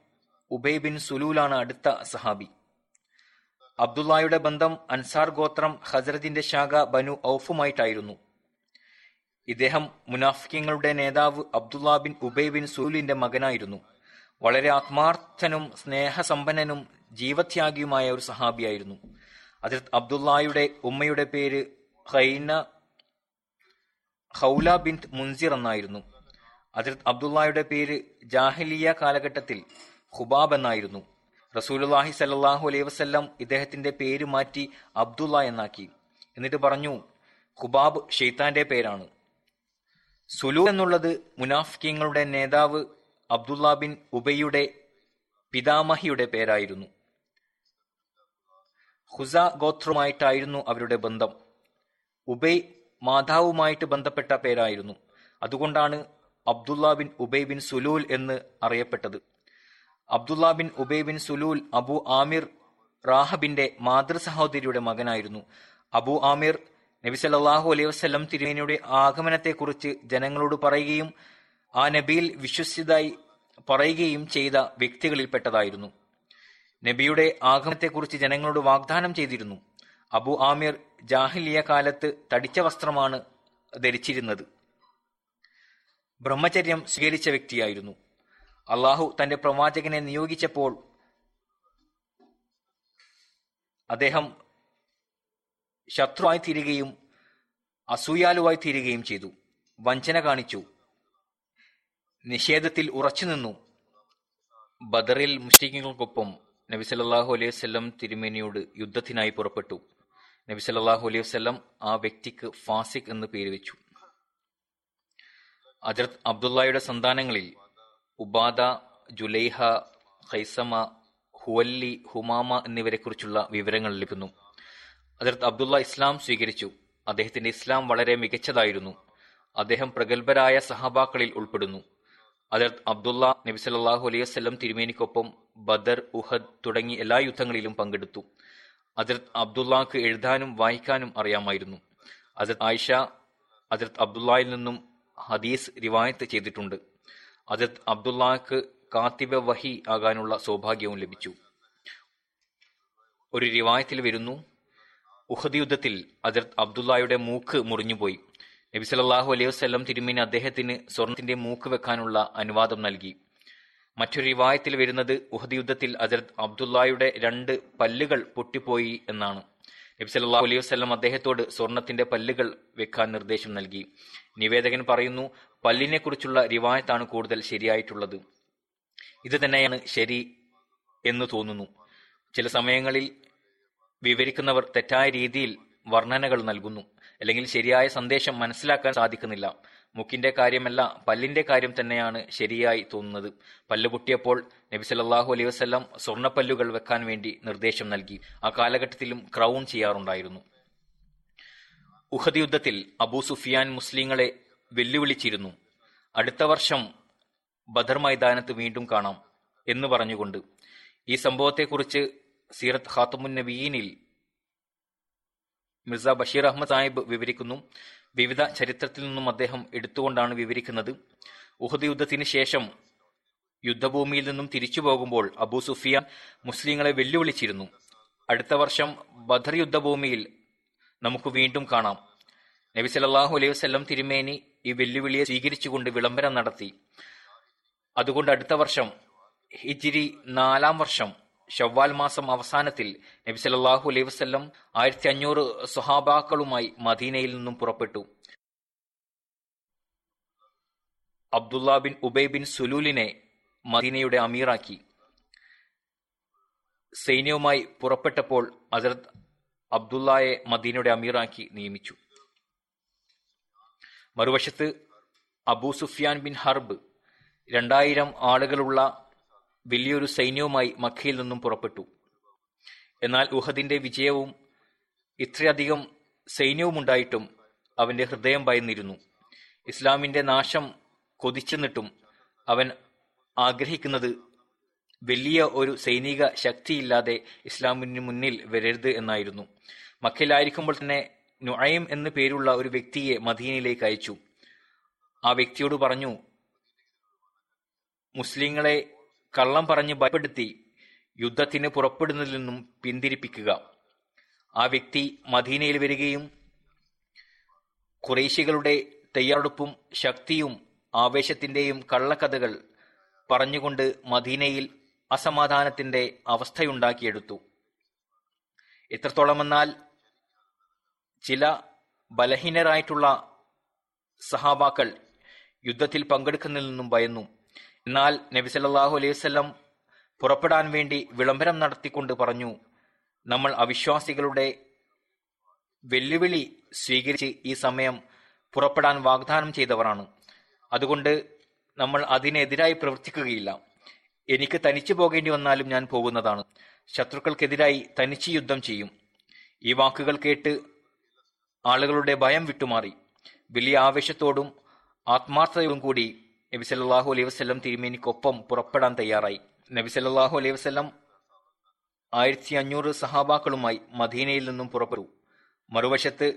ഉബൈ ബിൻ സുലൂലാണ് അടുത്ത സഹാബി. അബ്ദുള്ളയുടെ ബന്ധം അൻസാർ ഗോത്രം ഹസരത്തിന്റെ ശാഖ ബനു ഔഫുമായിട്ടായിരുന്നു. ഇദ്ദേഹം മുനാഫിക്കങ്ങളുടെ നേതാവ് അബ്ദുള്ള ബിൻ ഉബൈ ബിൻ സുലൂലിന്റെ മകനായിരുന്നു. വളരെ ആത്മാർത്ഥനും സ്നേഹസമ്പന്നനും ജീവത്യാഗിയുമായ ഒരു സഹാബിയായിരുന്നു. അതിർത്ത് അബ്ദുല്ലായുടെ ഉമ്മയുടെ പേര് ഹൈന ഹൗല ബിന്ത് മുൻസിർ എന്നായിരുന്നു. അതിർത്ത് അബ്ദുള്ളയുടെ പേര് ജാഹിലിയ കാലഘട്ടത്തിൽ ഖുബാബ് എന്നായിരുന്നു. റസൂലുല്ലാഹി സല്ലാഹു അലൈഹി വസല്ലം ഇദ്ദേഹത്തിന്റെ പേര് മാറ്റി അബ്ദുള്ള എന്നാക്കി. എന്നിട്ട് പറഞ്ഞു ഖുബാബ് ഷെയ്ത്താന്റെ പേരാണ്. സുലു എന്നുള്ളത് മുനാഫിക്കങ്ങളുടെ നേതാവ് അബ്ദുള്ള ബിൻ ഉബൈയുടെ പിതാമഹിയുടെ പേരായിരുന്നു. ഹുസ ഗോത്രമായിട്ടായിരുന്നു അവരുടെ ബന്ധം. ഉബൈ മാതാവുമായിട്ട് ബന്ധപ്പെട്ട പേരായിരുന്നു. അതുകൊണ്ടാണ് Abdullah bin Ubayy bin Salul എന്ന് അറിയപ്പെട്ടത്. Abdullah bin Ubayy bin Salul Abu Amir റാഹബിന്റെ മാതൃ സഹോദരിയുടെ മകനായിരുന്നു. അബു ആമിർ നബി സല്ലല്ലാഹു അലൈഹി വസല്ലം തിരുമേനിയുടെ ആഗമനത്തെക്കുറിച്ച് ജനങ്ങളോട് പറയുകയും ആ നബിയിൽ വിശ്വസിച്ചതായി പറയുകയും ചെയ്ത വ്യക്തികളിൽപ്പെട്ടതായിരുന്നു. നബിയുടെ ആഗമനത്തെക്കുറിച്ച് ജനങ്ങളോട് വാഗ്ദാനം ചെയ്തിരുന്നു. അബു ആമിർ ജാഹിലിയ കാലത്ത് തടിച്ച വസ്ത്രമാണ് ധരിച്ചിരുന്നത്. ബ്രഹ്മചര്യം സ്വീകരിച്ച വ്യക്തിയായിരുന്നു. അള്ളാഹു തന്റെ പ്രവാചകനെ നിയോഗിച്ചപ്പോൾ അദ്ദേഹം ശത്രുവായി തീരുകയും അസൂയാലുവായി തീരുകയും ചെയ്തു. വഞ്ചന കാണിച്ചു. നിഷേധത്തിൽ ഉറച്ചുനിന്നു ബദറിൽ മുസ്ലിങ്ങൾക്കൊപ്പം നബി സല്ലല്ലാഹു അലൈഹി സ്വല്ലം തിരുമേനിയോട് യുദ്ധത്തിനായി പുറപ്പെട്ടു. നബി സല്ലാഹു അലൈഹി വസല്ലം ആ വ്യക്തിക്ക് ഫാസിഖ് എന്ന് പേര് വെച്ചു. അജറത് അബ്ദുള്ളയുടെ സന്താനങ്ങളിൽ ഉബാദ ജുലൈഹ ഖൈസമ ഹുവല്ലി ഹുമാമ എന്നിവരെക്കുറിച്ചുള്ള വിവരങ്ങൾ ലഭിക്കുന്നു. അതിർത്ത് അബ്ദുള്ള ഇസ്ലാം സ്വീകരിച്ചു. അദ്ദേഹത്തിന്റെ ഇസ്ലാം വളരെ മികച്ചതായിരുന്നു. അദ്ദേഹം പ്രഗത്ഭരായ സഹാബാക്കളിൽ ഉൾപ്പെടുന്നു. അതിർത്ത് അബ്ദുള്ള നബി സല്ലല്ലാഹു അലൈഹി വസ്ലം തിരുമേനിക്കൊപ്പം ബദർ ഉഹദ് തുടങ്ങി എല്ലാ യുദ്ധങ്ങളിലും പങ്കെടുത്തു. അതിർത്ത് അബ്ദുള്ളക്ക് എഴുതാനും വായിക്കാനും അറിയാമായിരുന്നു. അതിർത്ത് ആയിഷ അതിർത്ത് അബ്ദുള്ളയിൽ നിന്നും ഹദീസ് റിവായത്ത് ചെയ്തിട്ടുണ്ട്. അതിർത്ത് അബ്ദുള്ളക്ക് കാത്തിബ വഹി ആകാനുള്ള സൗഭാഗ്യവും ലഭിച്ചു. ഒരു റിവായത്തിൽ വരുന്നു ഉഹദ് യുദ്ധത്തിൽ അതിർത്ത് അബ്ദുള്ളയുടെ മൂക്ക് മുറിഞ്ഞുപോയി. നബി സല്ലല്ലാഹു അലൈഹി വസല്ലം തിരുമേനി അദ്ദേഹത്തിന് സ്വർണത്തിന്റെ മൂക്ക് വെക്കാനുള്ള അനുവാദം നൽകി. മറ്റൊരു റിവായത്തിൽ വരുന്നത് ഉഹദ് യുദ്ധത്തിൽ അജറത് അബ്ദുല്ലായുടെ രണ്ട് പല്ലുകൾ പൊട്ടിപ്പോയി എന്നാണ്. നബി സല്ലല്ലാഹു അലൈഹി വസ്ലം അദ്ദേഹത്തോട് സ്വർണത്തിന്റെ പല്ലുകൾ വെക്കാൻ നിർദ്ദേശം നൽകി. നിവേദകൻ പറയുന്നു പല്ലിനെ കുറിച്ചുള്ള റിവായത്താണ് കൂടുതൽ ശരിയായിട്ടുള്ളത്. ഇത് തന്നെയാണ് ശരി എന്ന് തോന്നുന്നു. ചില സമയങ്ങളിൽ വിവരിക്കുന്നവർ തെറ്റായ രീതിയിൽ വർണനകൾ നൽകുന്നു. അല്ലെങ്കിൽ ശരിയായ സന്ദേശം മനസ്സിലാക്കാൻ സാധിക്കുന്നില്ല. മുക്കിന്റെ കാര്യമല്ല പല്ലിന്റെ കാര്യം തന്നെയാണ് ശരിയായി തോന്നുന്നത്. പല്ല് പൊട്ടിയപ്പോൾ നബി സല്ലല്ലാഹു അലൈഹി വസല്ലം സ്വർണപ്പല്ലുകൾ വെക്കാൻ വേണ്ടി നിർദ്ദേശം നൽകി. ആ കാലഘട്ടത്തിലും ക്രൗൺ ചെയ്യാറുണ്ടായിരുന്നു. ഉഹദ് യുദ്ധത്തിൽ അബൂ സുഫിയാൻ മുസ്ലിങ്ങളെ വെല്ലുവിളിച്ചിരുന്നു. അടുത്ത വർഷം ബദർ മൈതാനത്ത് വീണ്ടും കാണാം എന്ന് പറഞ്ഞുകൊണ്ട്. ഈ സംഭവത്തെക്കുറിച്ച് സീറത്ത് ഖാത്തമുൻ നബീനിൽ മിർസ ബഷീർ അഹമ്മദ് സാഹിബ് വിവരിക്കുന്നു. വിവിധ ചരിത്രത്തിൽ നിന്നും അദ്ദേഹം എടുത്തുകൊണ്ടാണ് വിവരിക്കുന്നത്. ഉഹദ് യുദ്ധത്തിന് ശേഷം യുദ്ധഭൂമിയിൽ നിന്നും തിരിച്ചു പോകുമ്പോൾ അബൂ സുഫിയ മുസ്ലിങ്ങളെ വെല്ലുവിളിച്ചിരുന്നു. അടുത്ത വർഷം ബദർ യുദ്ധഭൂമിയിൽ നമുക്ക് വീണ്ടും കാണാം. നബി സല്ലാഹു അലൈഹി വസല്ലം തിരുമേനി ഈ വെല്ലുവിളിയെ സ്വീകരിച്ചുകൊണ്ട് വിളംബരം നടത്തി. അതുകൊണ്ട് അടുത്ത വർഷം ഹിജിരി നാലാം വർഷം ഷവ്വാൽ മാസം അവസാനത്തിൽ നബി സല്ലല്ലാഹു അലൈഹി വസ്ല്ലം ആയിരത്തി അഞ്ഞൂറ് സുഹാബാക്കളുമായി മദീനയിൽ നിന്നും പുറപ്പെട്ടു. അബ്ദുള്ള ബിൻ ഉബൈ ബിൻ സുലൂലിനെ മദീനയുടെ അമീറാക്കി. സൈന്യവുമായി പുറപ്പെട്ടപ്പോൾ അസരത് അബ്ദുള്ളയെ മദീനയുടെ അമീറാക്കി നിയമിച്ചു. മറുവശത്ത് അബൂ സുഫിയാൻ ബിൻ ഹർബ് രണ്ടായിരം ആളുകളുള്ള വലിയൊരു സൈന്യവുമായി മക്കയിൽ നിന്നും പുറപ്പെട്ടു. എന്നാൽ ഉഹദിന്റെ വിജയവും ഇത്രയധികം സൈന്യവുമുണ്ടായിട്ടും അവന്റെ ഹൃദയം ഭയന്നിരുന്നു. ഇസ്ലാമിന്റെ നാശം കൊതിച്ചെന്നിട്ടും അവൻ ആഗ്രഹിക്കുന്നത് വലിയ ഒരു സൈനിക ശക്തിയില്ലാതെ ഇസ്ലാമിന് മുന്നിൽ വരരുത് എന്നായിരുന്നു. മക്കയിലായിരിക്കുമ്പോൾ തന്നെ നുഴയം എന്നു പേരുള്ള ഒരു വ്യക്തിയെ മദീനയിലേക്ക് അയച്ചു. ആ വ്യക്തിയോട് പറഞ്ഞു മുസ്ലിങ്ങളെ കള്ളം പറഞ്ഞ് ഭയപ്പെടുത്തി യുദ്ധത്തിന് പുറപ്പെടുന്നതിൽ നിന്നും പിന്തിരിപ്പിക്കുക. ആ വ്യക്തി മദീനയിൽ വരികയും കുറേശികളുടെ തയ്യാറെടുപ്പും ശക്തിയും ആവേശത്തിന്റെയും കള്ളക്കഥകൾ പറഞ്ഞുകൊണ്ട് മദീനയിൽ അസമാധാനത്തിന്റെ അവസ്ഥയുണ്ടാക്കിയെടുത്തു. എത്രത്തോളമെന്നാൽ ചില ബലഹീനരായിട്ടുള്ള സഹാബാക്കൾ യുദ്ധത്തിൽ പങ്കെടുക്കുന്നതിൽ നിന്നും ഭയന്നു. എന്നാൽ നബി സല്ലല്ലാഹു അലൈഹി വസല്ലം പുറപ്പെടാൻ വേണ്ടി വിളംബരം നടത്തിക്കൊണ്ട് പറഞ്ഞു നമ്മൾ അവിശ്വാസികളുടെ വെല്ലുവിളി സ്വീകരിച്ച് ഈ സമയം പുറപ്പെടാൻ വാഗ്ദാനം ചെയ്തവരാണ്. അതുകൊണ്ട് നമ്മൾ അതിനെതിരായി പ്രവർത്തിക്കുകയില്ല. എനിക്ക് തനിച്ചു പോകേണ്ടി വന്നാലും ഞാൻ പോകുന്നതാണ്. ശത്രുക്കൾക്കെതിരായി തനിച്ച് യുദ്ധം ചെയ്യും. ഈ വാക്കുകൾ കേട്ട് ആളുകളുടെ ഭയം വിട്ടുമാറി. വലിയ ആവേശത്തോടും ആത്മാർത്ഥതയോടും കൂടി നബി സല്ലല്ലാഹു അലൈഹി വസല്ലം തിരുമേനിക്കൊപ്പം പുറപ്പെടാൻ തയ്യാറായി. നബി സല്ലല്ലാഹു അലൈഹി വസല്ലം ആയിരത്തി അഞ്ഞൂറ് സഹാബാക്കളുമായി മദീനയിൽ നിന്നും പുറപ്പെട്ടു. മറുവശത്ത്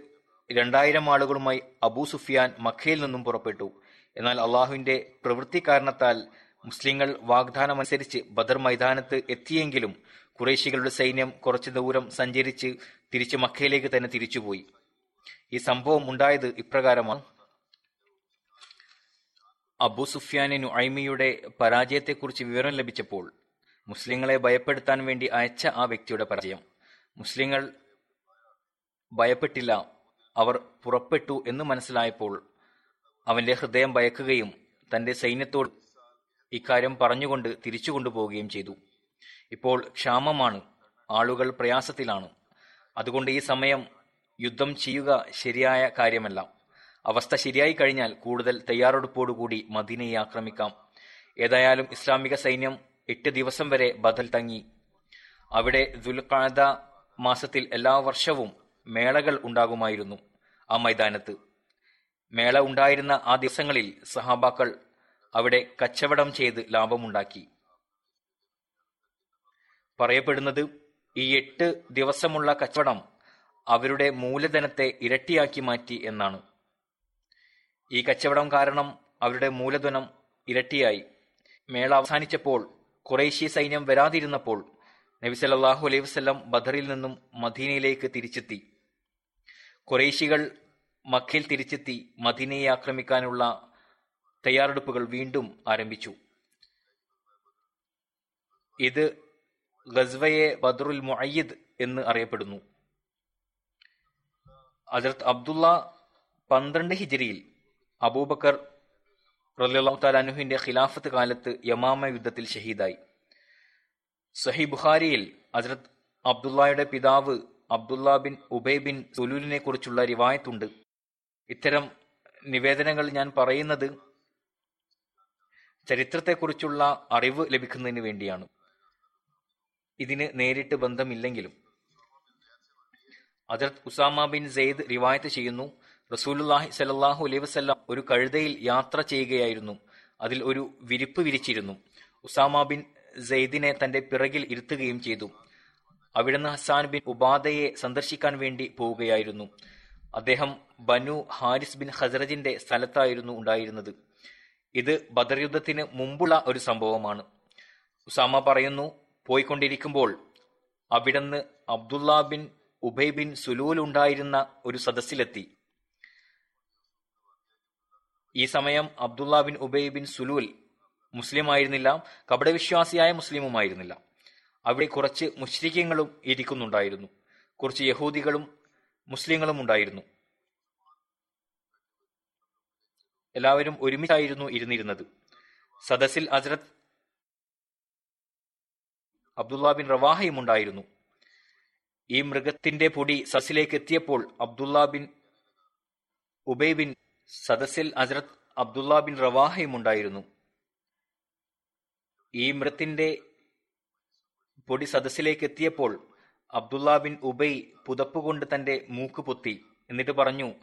രണ്ടായിരം ആളുകളുമായി അബൂ സുഫിയാൻ മക്കയിൽ നിന്നും പുറപ്പെട്ടു. എന്നാൽ അള്ളാഹുവിന്റെ പ്രവൃത്തി കാരണത്താൽ മുസ്ലിങ്ങൾ വാഗ്ദാനമനുസരിച്ച് ബദർ മൈതാനത്ത് എത്തിയെങ്കിലും കുറേശികളുടെ സൈന്യം കുറച്ചു ദൂരം സഞ്ചരിച്ച് തിരിച്ച് മക്കയിലേക്ക് തന്നെ തിരിച്ചുപോയി. ഈ സംഭവം ഉണ്ടായത് ഇപ്രകാരമാണ്. അബു സുഫിയാനെ നുഐമിയുടെ പരാജയത്തെക്കുറിച്ച് വിവരം ലഭിച്ചപ്പോൾ മുസ്ലിങ്ങളെ ഭയപ്പെടുത്താൻ വേണ്ടി അയച്ച ആ വ്യക്തിയുടെ പരാജയം. മുസ്ലിങ്ങൾ ഭയപ്പെട്ടില്ല അവർ പുറപ്പെട്ടു എന്ന് മനസ്സിലായപ്പോൾ അവന്റെ ഹൃദയം ഭയക്കുകയും തന്റെ സൈന്യത്തോട് ഇക്കാര്യം പറഞ്ഞുകൊണ്ട് തിരിച്ചു കൊണ്ടുപോവുകയും ചെയ്തു. ഇപ്പോൾ ക്ഷാമമാണ് ആളുകൾ പ്രയാസത്തിലാണ്. അതുകൊണ്ട് ഈ സമയം യുദ്ധം ചെയ്യുക ശരിയായ കാര്യമല്ല. അവസ്ഥ ശരിയായി കഴിഞ്ഞാൽ കൂടുതൽ തയ്യാറെടുപ്പോടുകൂടി മദീനയെ ആക്രമിക്കാം. ഏതായാലും ഇസ്ലാമിക സൈന്യം എട്ട് ദിവസം വരെ ബദൽ തങ്ങി. അവിടെ ദുൽഖാദ മാസത്തിൽ എല്ലാ വർഷവും മേളകൾ ഉണ്ടാകുമായിരുന്നു ആ മൈതാനത്ത്. മേള ഉണ്ടായിരുന്ന ആ ദിവസങ്ങളിൽ സഹാബാക്കൾ അവിടെ കച്ചവടം ചെയ്ത് ലാഭമുണ്ടാക്കി. പറയപ്പെടുന്നത് ഈ എട്ട് ദിവസമുള്ള കച്ചവടം അവരുടെ മൂലധനത്തെ ഇരട്ടിയാക്കി മാറ്റി എന്നാണ്. ഈ കച്ചവടം കാരണം അവരുടെ മൂലധനം ഇരട്ടിയായി. മേള അവസാനിച്ചപ്പോൾ കുറേശ്യ സൈന്യം വരാതിരുന്നപ്പോൾ നബി സല്ലല്ലാഹു അലൈഹി വസല്ലം ബദറിൽ നിന്നും മദീനയിലേക്ക് തിരിച്ചെത്തി. കുറേശികൾ മഖിൽ തിരിച്ചെത്തി മദീനയെ ആക്രമിക്കാനുള്ള തയ്യാറെടുപ്പുകൾ വീണ്ടും ആരംഭിച്ചു. ഇത് ഗസ്വയെ ബദറുൽ മുഅയ്യിദ് എന്ന് അറിയപ്പെടുന്നു. ഹജറത്ത് അബ്ദുള്ള പന്ത്രണ്ട് ഹിജരിയിൽ അബൂബക്കർ റലിയല്ലാഹു താലാനുഹിന്റെ ഖിലാഫത്ത് കാലത്ത് യമാമ യുദ്ധത്തിൽ ഷഹീദായി. സഹി ബുഖാരിയിൽ അജറത് അബ്ദുള്ളയുടെ പിതാവ് അബ്ദുള്ള ബിൻ ഉബൈ ബിൻ സുലൂലിനെ കുറിച്ചുള്ള റിവായത്തുണ്ട്. ഇത്തരം നിവേദനങ്ങൾ ഞാൻ പറയുന്നത് ചരിത്രത്തെക്കുറിച്ചുള്ള അറിവ് ലഭിക്കുന്നതിന് വേണ്ടിയാണ്. ഇതിന് നേരിട്ട് ബന്ധമില്ലെങ്കിലും. അജറത് ഉസാമ ബിൻ സെയ്ദ് റിവായത്ത് ചെയ്യുന്നു. റസൂലുല്ലാഹി സലല്ലാഹു അലൈഹി വസല്ലം ഒരു കഴുതയിൽ യാത്ര ചെയ്യുകയായിരുന്നു. അതിൽ ഒരു വിരിപ്പ് വിരിച്ചിരുന്നു. ഉസാമ ബിൻ സെയ്ദിനെ തന്റെ പിറകിൽ ഇരുത്തുകയും ചെയ്തു. അവിടുന്ന് ഹസാൻ ബിൻ ഉബാദയെ സന്ദർശിക്കാൻ വേണ്ടി പോവുകയായിരുന്നു. അദ്ദേഹം ബനു ഹാരിസ് ബിൻ ഹസറജിന്റെ സ്ഥലത്തായിരുന്നു ഉണ്ടായിരുന്നത്. ഇത് ബദർ യുദ്ധത്തിന് മുമ്പുള്ള ഒരു സംഭവമാണ്. ഉസാമ പറയുന്നു പോയിക്കൊണ്ടിരിക്കുമ്പോൾ അവിടുന്ന് Abdullah bin Ubayy bin Salul ഉണ്ടായിരുന്ന ഒരു സദസ്സിലെത്തി. ഈ സമയം Abdullah bin Ubayy bin Salul മുസ്ലിം ആയിരുന്നില്ല കപടവിശ്വാസിയായ മുസ്ലിമുമായിരുന്നില്ല. അവിടെ കുറച്ച് മുസ്ലിക്കങ്ങളും ഇരിക്കുന്നുണ്ടായിരുന്നു. കുറച്ച് യഹൂദികളും മുസ്ലിങ്ങളും ഉണ്ടായിരുന്നു. എല്ലാവരും ഒരുമിച്ചായിരുന്നു ഇരുന്നിരുന്നത്. സദസ്സിൽ അസരത് അബ്ദുള്ള ബിൻ റവാഹയും ഉണ്ടായിരുന്നു. ഈ മൃഗത്തിന്റെ പൊടി സസിലേക്ക് എത്തിയപ്പോൾ അബ്ദുള്ള ബിൻ ഉബൈ ബിൻ സദസ്സിൽ അസ്രത് അബ്ദുള്ള ബിൻ റവാഹയും ഉണ്ടായിരുന്നു. ഈ മൃത്തിന്റെ പൊടി സദസ്സിലേക്ക് എത്തിയപ്പോൾ അബ്ദുള്ള ബിൻ ഉബൈ പുതപ്പുകൊണ്ട് തന്റെ മൂക്ക് പൊത്തി. എന്നിട്ട് പറഞ്ഞു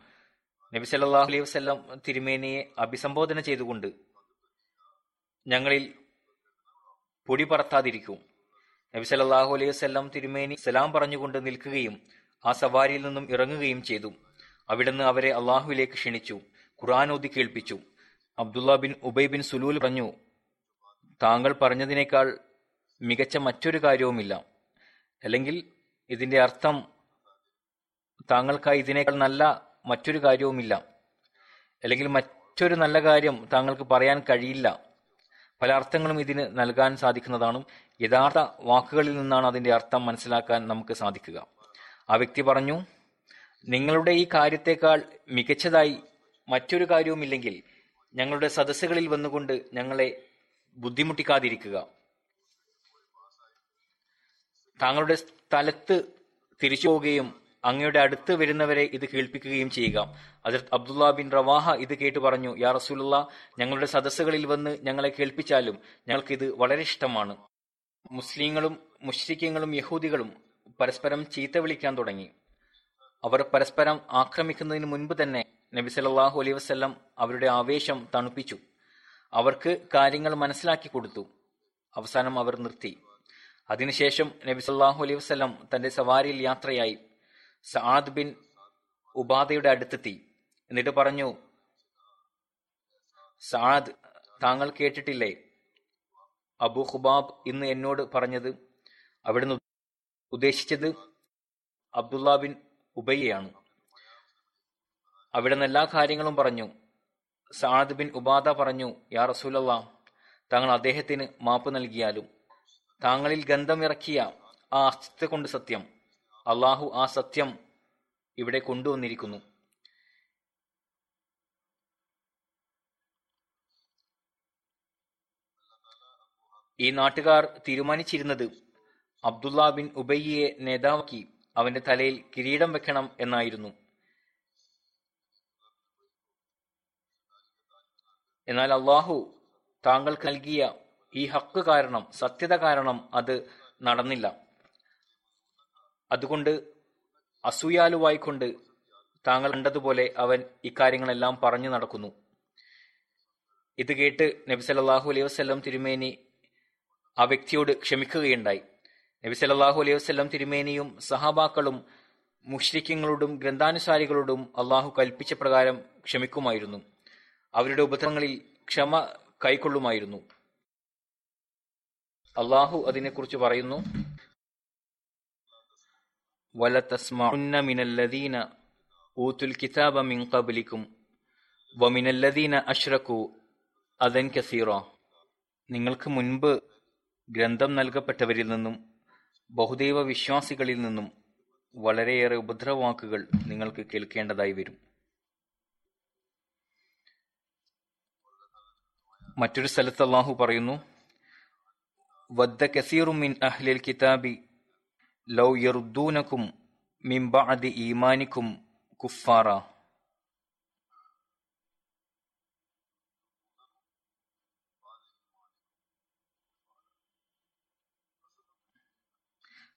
നബി സല്ലല്ലാഹു അലൈഹി വസല്ലം തിരുമേനിയെ അഭിസംബോധന ചെയ്തുകൊണ്ട് ഞങ്ങളിൽ പൊടി പറത്താതിരിക്കും. നബി സല്ലല്ലാഹു അലൈഹി വസല്ലം തിരുമേനി സലാം പറഞ്ഞുകൊണ്ട് നിൽക്കുകയും ആ സവാരിയിൽ നിന്നും ഇറങ്ങുകയും ചെയ്തു. അവിടുന്ന് അവരെ അള്ളാഹുവിലേക്ക് ക്ഷണിച്ചു. ഓതി കേൾപ്പിച്ചു. Abdullah bin Ubayy bin Salul പറഞ്ഞു താങ്കൾ പറഞ്ഞതിനേക്കാൾ മികച്ച മറ്റൊരു കാര്യവുമില്ല. അല്ലെങ്കിൽ ഇതിന്റെ അർത്ഥം താങ്കൾക്കായി ഇതിനേക്കാൾ നല്ല മറ്റൊരു കാര്യവുമില്ല. അല്ലെങ്കിൽ മറ്റൊരു നല്ല കാര്യം താങ്കൾക്ക് പറയാൻ കഴിയില്ല. പല അർത്ഥങ്ങളും ഇതിന് നൽകാൻ സാധിക്കുന്നതാണ്. യഥാർത്ഥ വാക്കുകളിൽ നിന്നാണ് അതിന്റെ അർത്ഥം മനസ്സിലാക്കാൻ നമുക്ക് സാധിക്കുക. ആ വ്യക്തി പറഞ്ഞു നിങ്ങളുടെ ഈ കാര്യത്തെക്കാൾ മികച്ചതായി മറ്റൊരു കാര്യവുമില്ലെങ്കിൽ ഞങ്ങളുടെ സദസ്സുകളിൽ വന്നുകൊണ്ട് ഞങ്ങളെ ബുദ്ധിമുട്ടിക്കാതിരിക്കുക. താങ്കളുടെ സ്ഥലത്ത് തിരിച്ചു പോവുകയും അങ്ങയുടെ അടുത്ത് വരുന്നവരെ ഇത് കേൾപ്പിക്കുകയും ചെയ്യുക. അതിർത്ത് അബ്ദുല്ല ബിൻ റവാഹ ഇത് കേട്ട് പറഞ്ഞു യാ റസൂലുള്ള ഞങ്ങളുടെ സദസ്സുകളിൽ വന്ന് ഞങ്ങളെ കേൾപ്പിച്ചാലും ഞങ്ങൾക്ക് ഇത് വളരെ ഇഷ്ടമാണ്. മുസ്ലിങ്ങളും മുഷ്രിക്കങ്ങളും യഹൂദികളും പരസ്പരം ചീത്ത വിളിക്കാൻ തുടങ്ങി. അവർ പരസ്പരം ആക്രമിക്കുന്നതിന് മുൻപ് തന്നെ നബി സല്ലാഹു അലൈ വസല്ലം അവരുടെ ആവേശം തണുപ്പിച്ചു. അവർക്ക് കാര്യങ്ങൾ മനസ്സിലാക്കി കൊടുത്തു. അവസാനം അവർ നിർത്തി. അതിനുശേഷം നബി സല്ലാഹു അലൈഹി വസല്ലം തന്റെ സവാരിയിൽ യാത്രയായി. സആദ് ബിൻ ഉബാദയുടെ അടുത്തെത്തി. എന്നിട്ട് പറഞ്ഞു സആദ് താങ്കൾ കേട്ടിട്ടില്ലേ? അബു ഖുബാബ് ഇന്ന് എന്നോട് പറഞ്ഞത് അവിടുന്ന് ഉദ്ദേശിച്ചത് അബ്ദുല്ല ബിൻ ഉബയ്യയാണ് അവിടുന്ന് എല്ലാ കാര്യങ്ങളും പറഞ്ഞു. സാദ് ബിൻ ഉബാദ പറഞ്ഞു യാ റസൂലല്ല താങ്കൾ അദ്ദേഹത്തിന് മാപ്പ് നൽകിയാലും. താങ്കളിൽ ഗന്ധം ഇറക്കിയ ആ അസ്തിത്വ കൊണ്ട് സത്യം. അള്ളാഹു ആ സത്യം ഇവിടെ കൊണ്ടുവന്നിരിക്കുന്നു. ഈ നാട്ടുകാർ തീരുമാനിച്ചിരുന്നത് അബ്ദുല്ല ബിൻ ഉബയ്യയെ നേതാവാക്കി അവന്റെ തലയിൽ കിരീടം വെക്കണം എന്നായിരുന്നു. എന്നാൽ അള്ളാഹു താങ്കൾക്ക് നൽകിയ ഈ ഹക്ക് കാരണം സത്യത കാരണം അത് നടന്നില്ല. അതുകൊണ്ട് അസൂയാലുവായിക്കൊണ്ട് താങ്കൾ കണ്ടതുപോലെ അവൻ ഇക്കാര്യങ്ങളെല്ലാം പറഞ്ഞു നടക്കുന്നു. ഇത് കേട്ട് നബി സല്ലല്ലാഹു അലൈഹി വസല്ലം തിരുമേനി ആ വ്യക്തിയോട് ക്ഷമിക്കുകയുണ്ടായി. നബി സല്ലല്ലാഹു അലൈഹി വസല്ലം തിരുമേനിയും സഹാബാക്കളും മുഷ്രിക്കങ്ങളോടും ഗ്രന്ഥാനുസാരികളോടും അള്ളാഹു കൽപ്പിച്ച പ്രകാരം ക്ഷമിക്കുമായിരുന്നു. അവരുടെ ഉപദ്രവങ്ങളിൽ ക്ഷമ കൈക്കൊള്ളുമായിരുന്നു. അള്ളാഹു അതിനെക്കുറിച്ച് പറയുന്നു മിനല്ലദീന ഊത്തുൽ കിതാബ മിൻ വമിനല്ലദീന അതൻ കസീറോ. നിങ്ങൾക്ക് മുൻപ് ഗ്രന്ഥം നൽകപ്പെട്ടവരിൽ നിന്നും ബഹുദൈവ വിശ്വാസികളിൽ നിന്നും വളരെയേറെ ഉപദ്രവവാക്കുകൾ നിങ്ങൾക്ക് കേൾക്കേണ്ടതായി വരും. മറ്റൊരു സ്ഥലത്ത് അള്ളാഹു പറയുന്നു വദ്ദ കസീറുമിൻ അഹ്ലിൽ കിതാബി ലൗ യറുദ്ദൂനക്കും മിൻ ബഅദി ഈമാനിക്കും കുഫാറ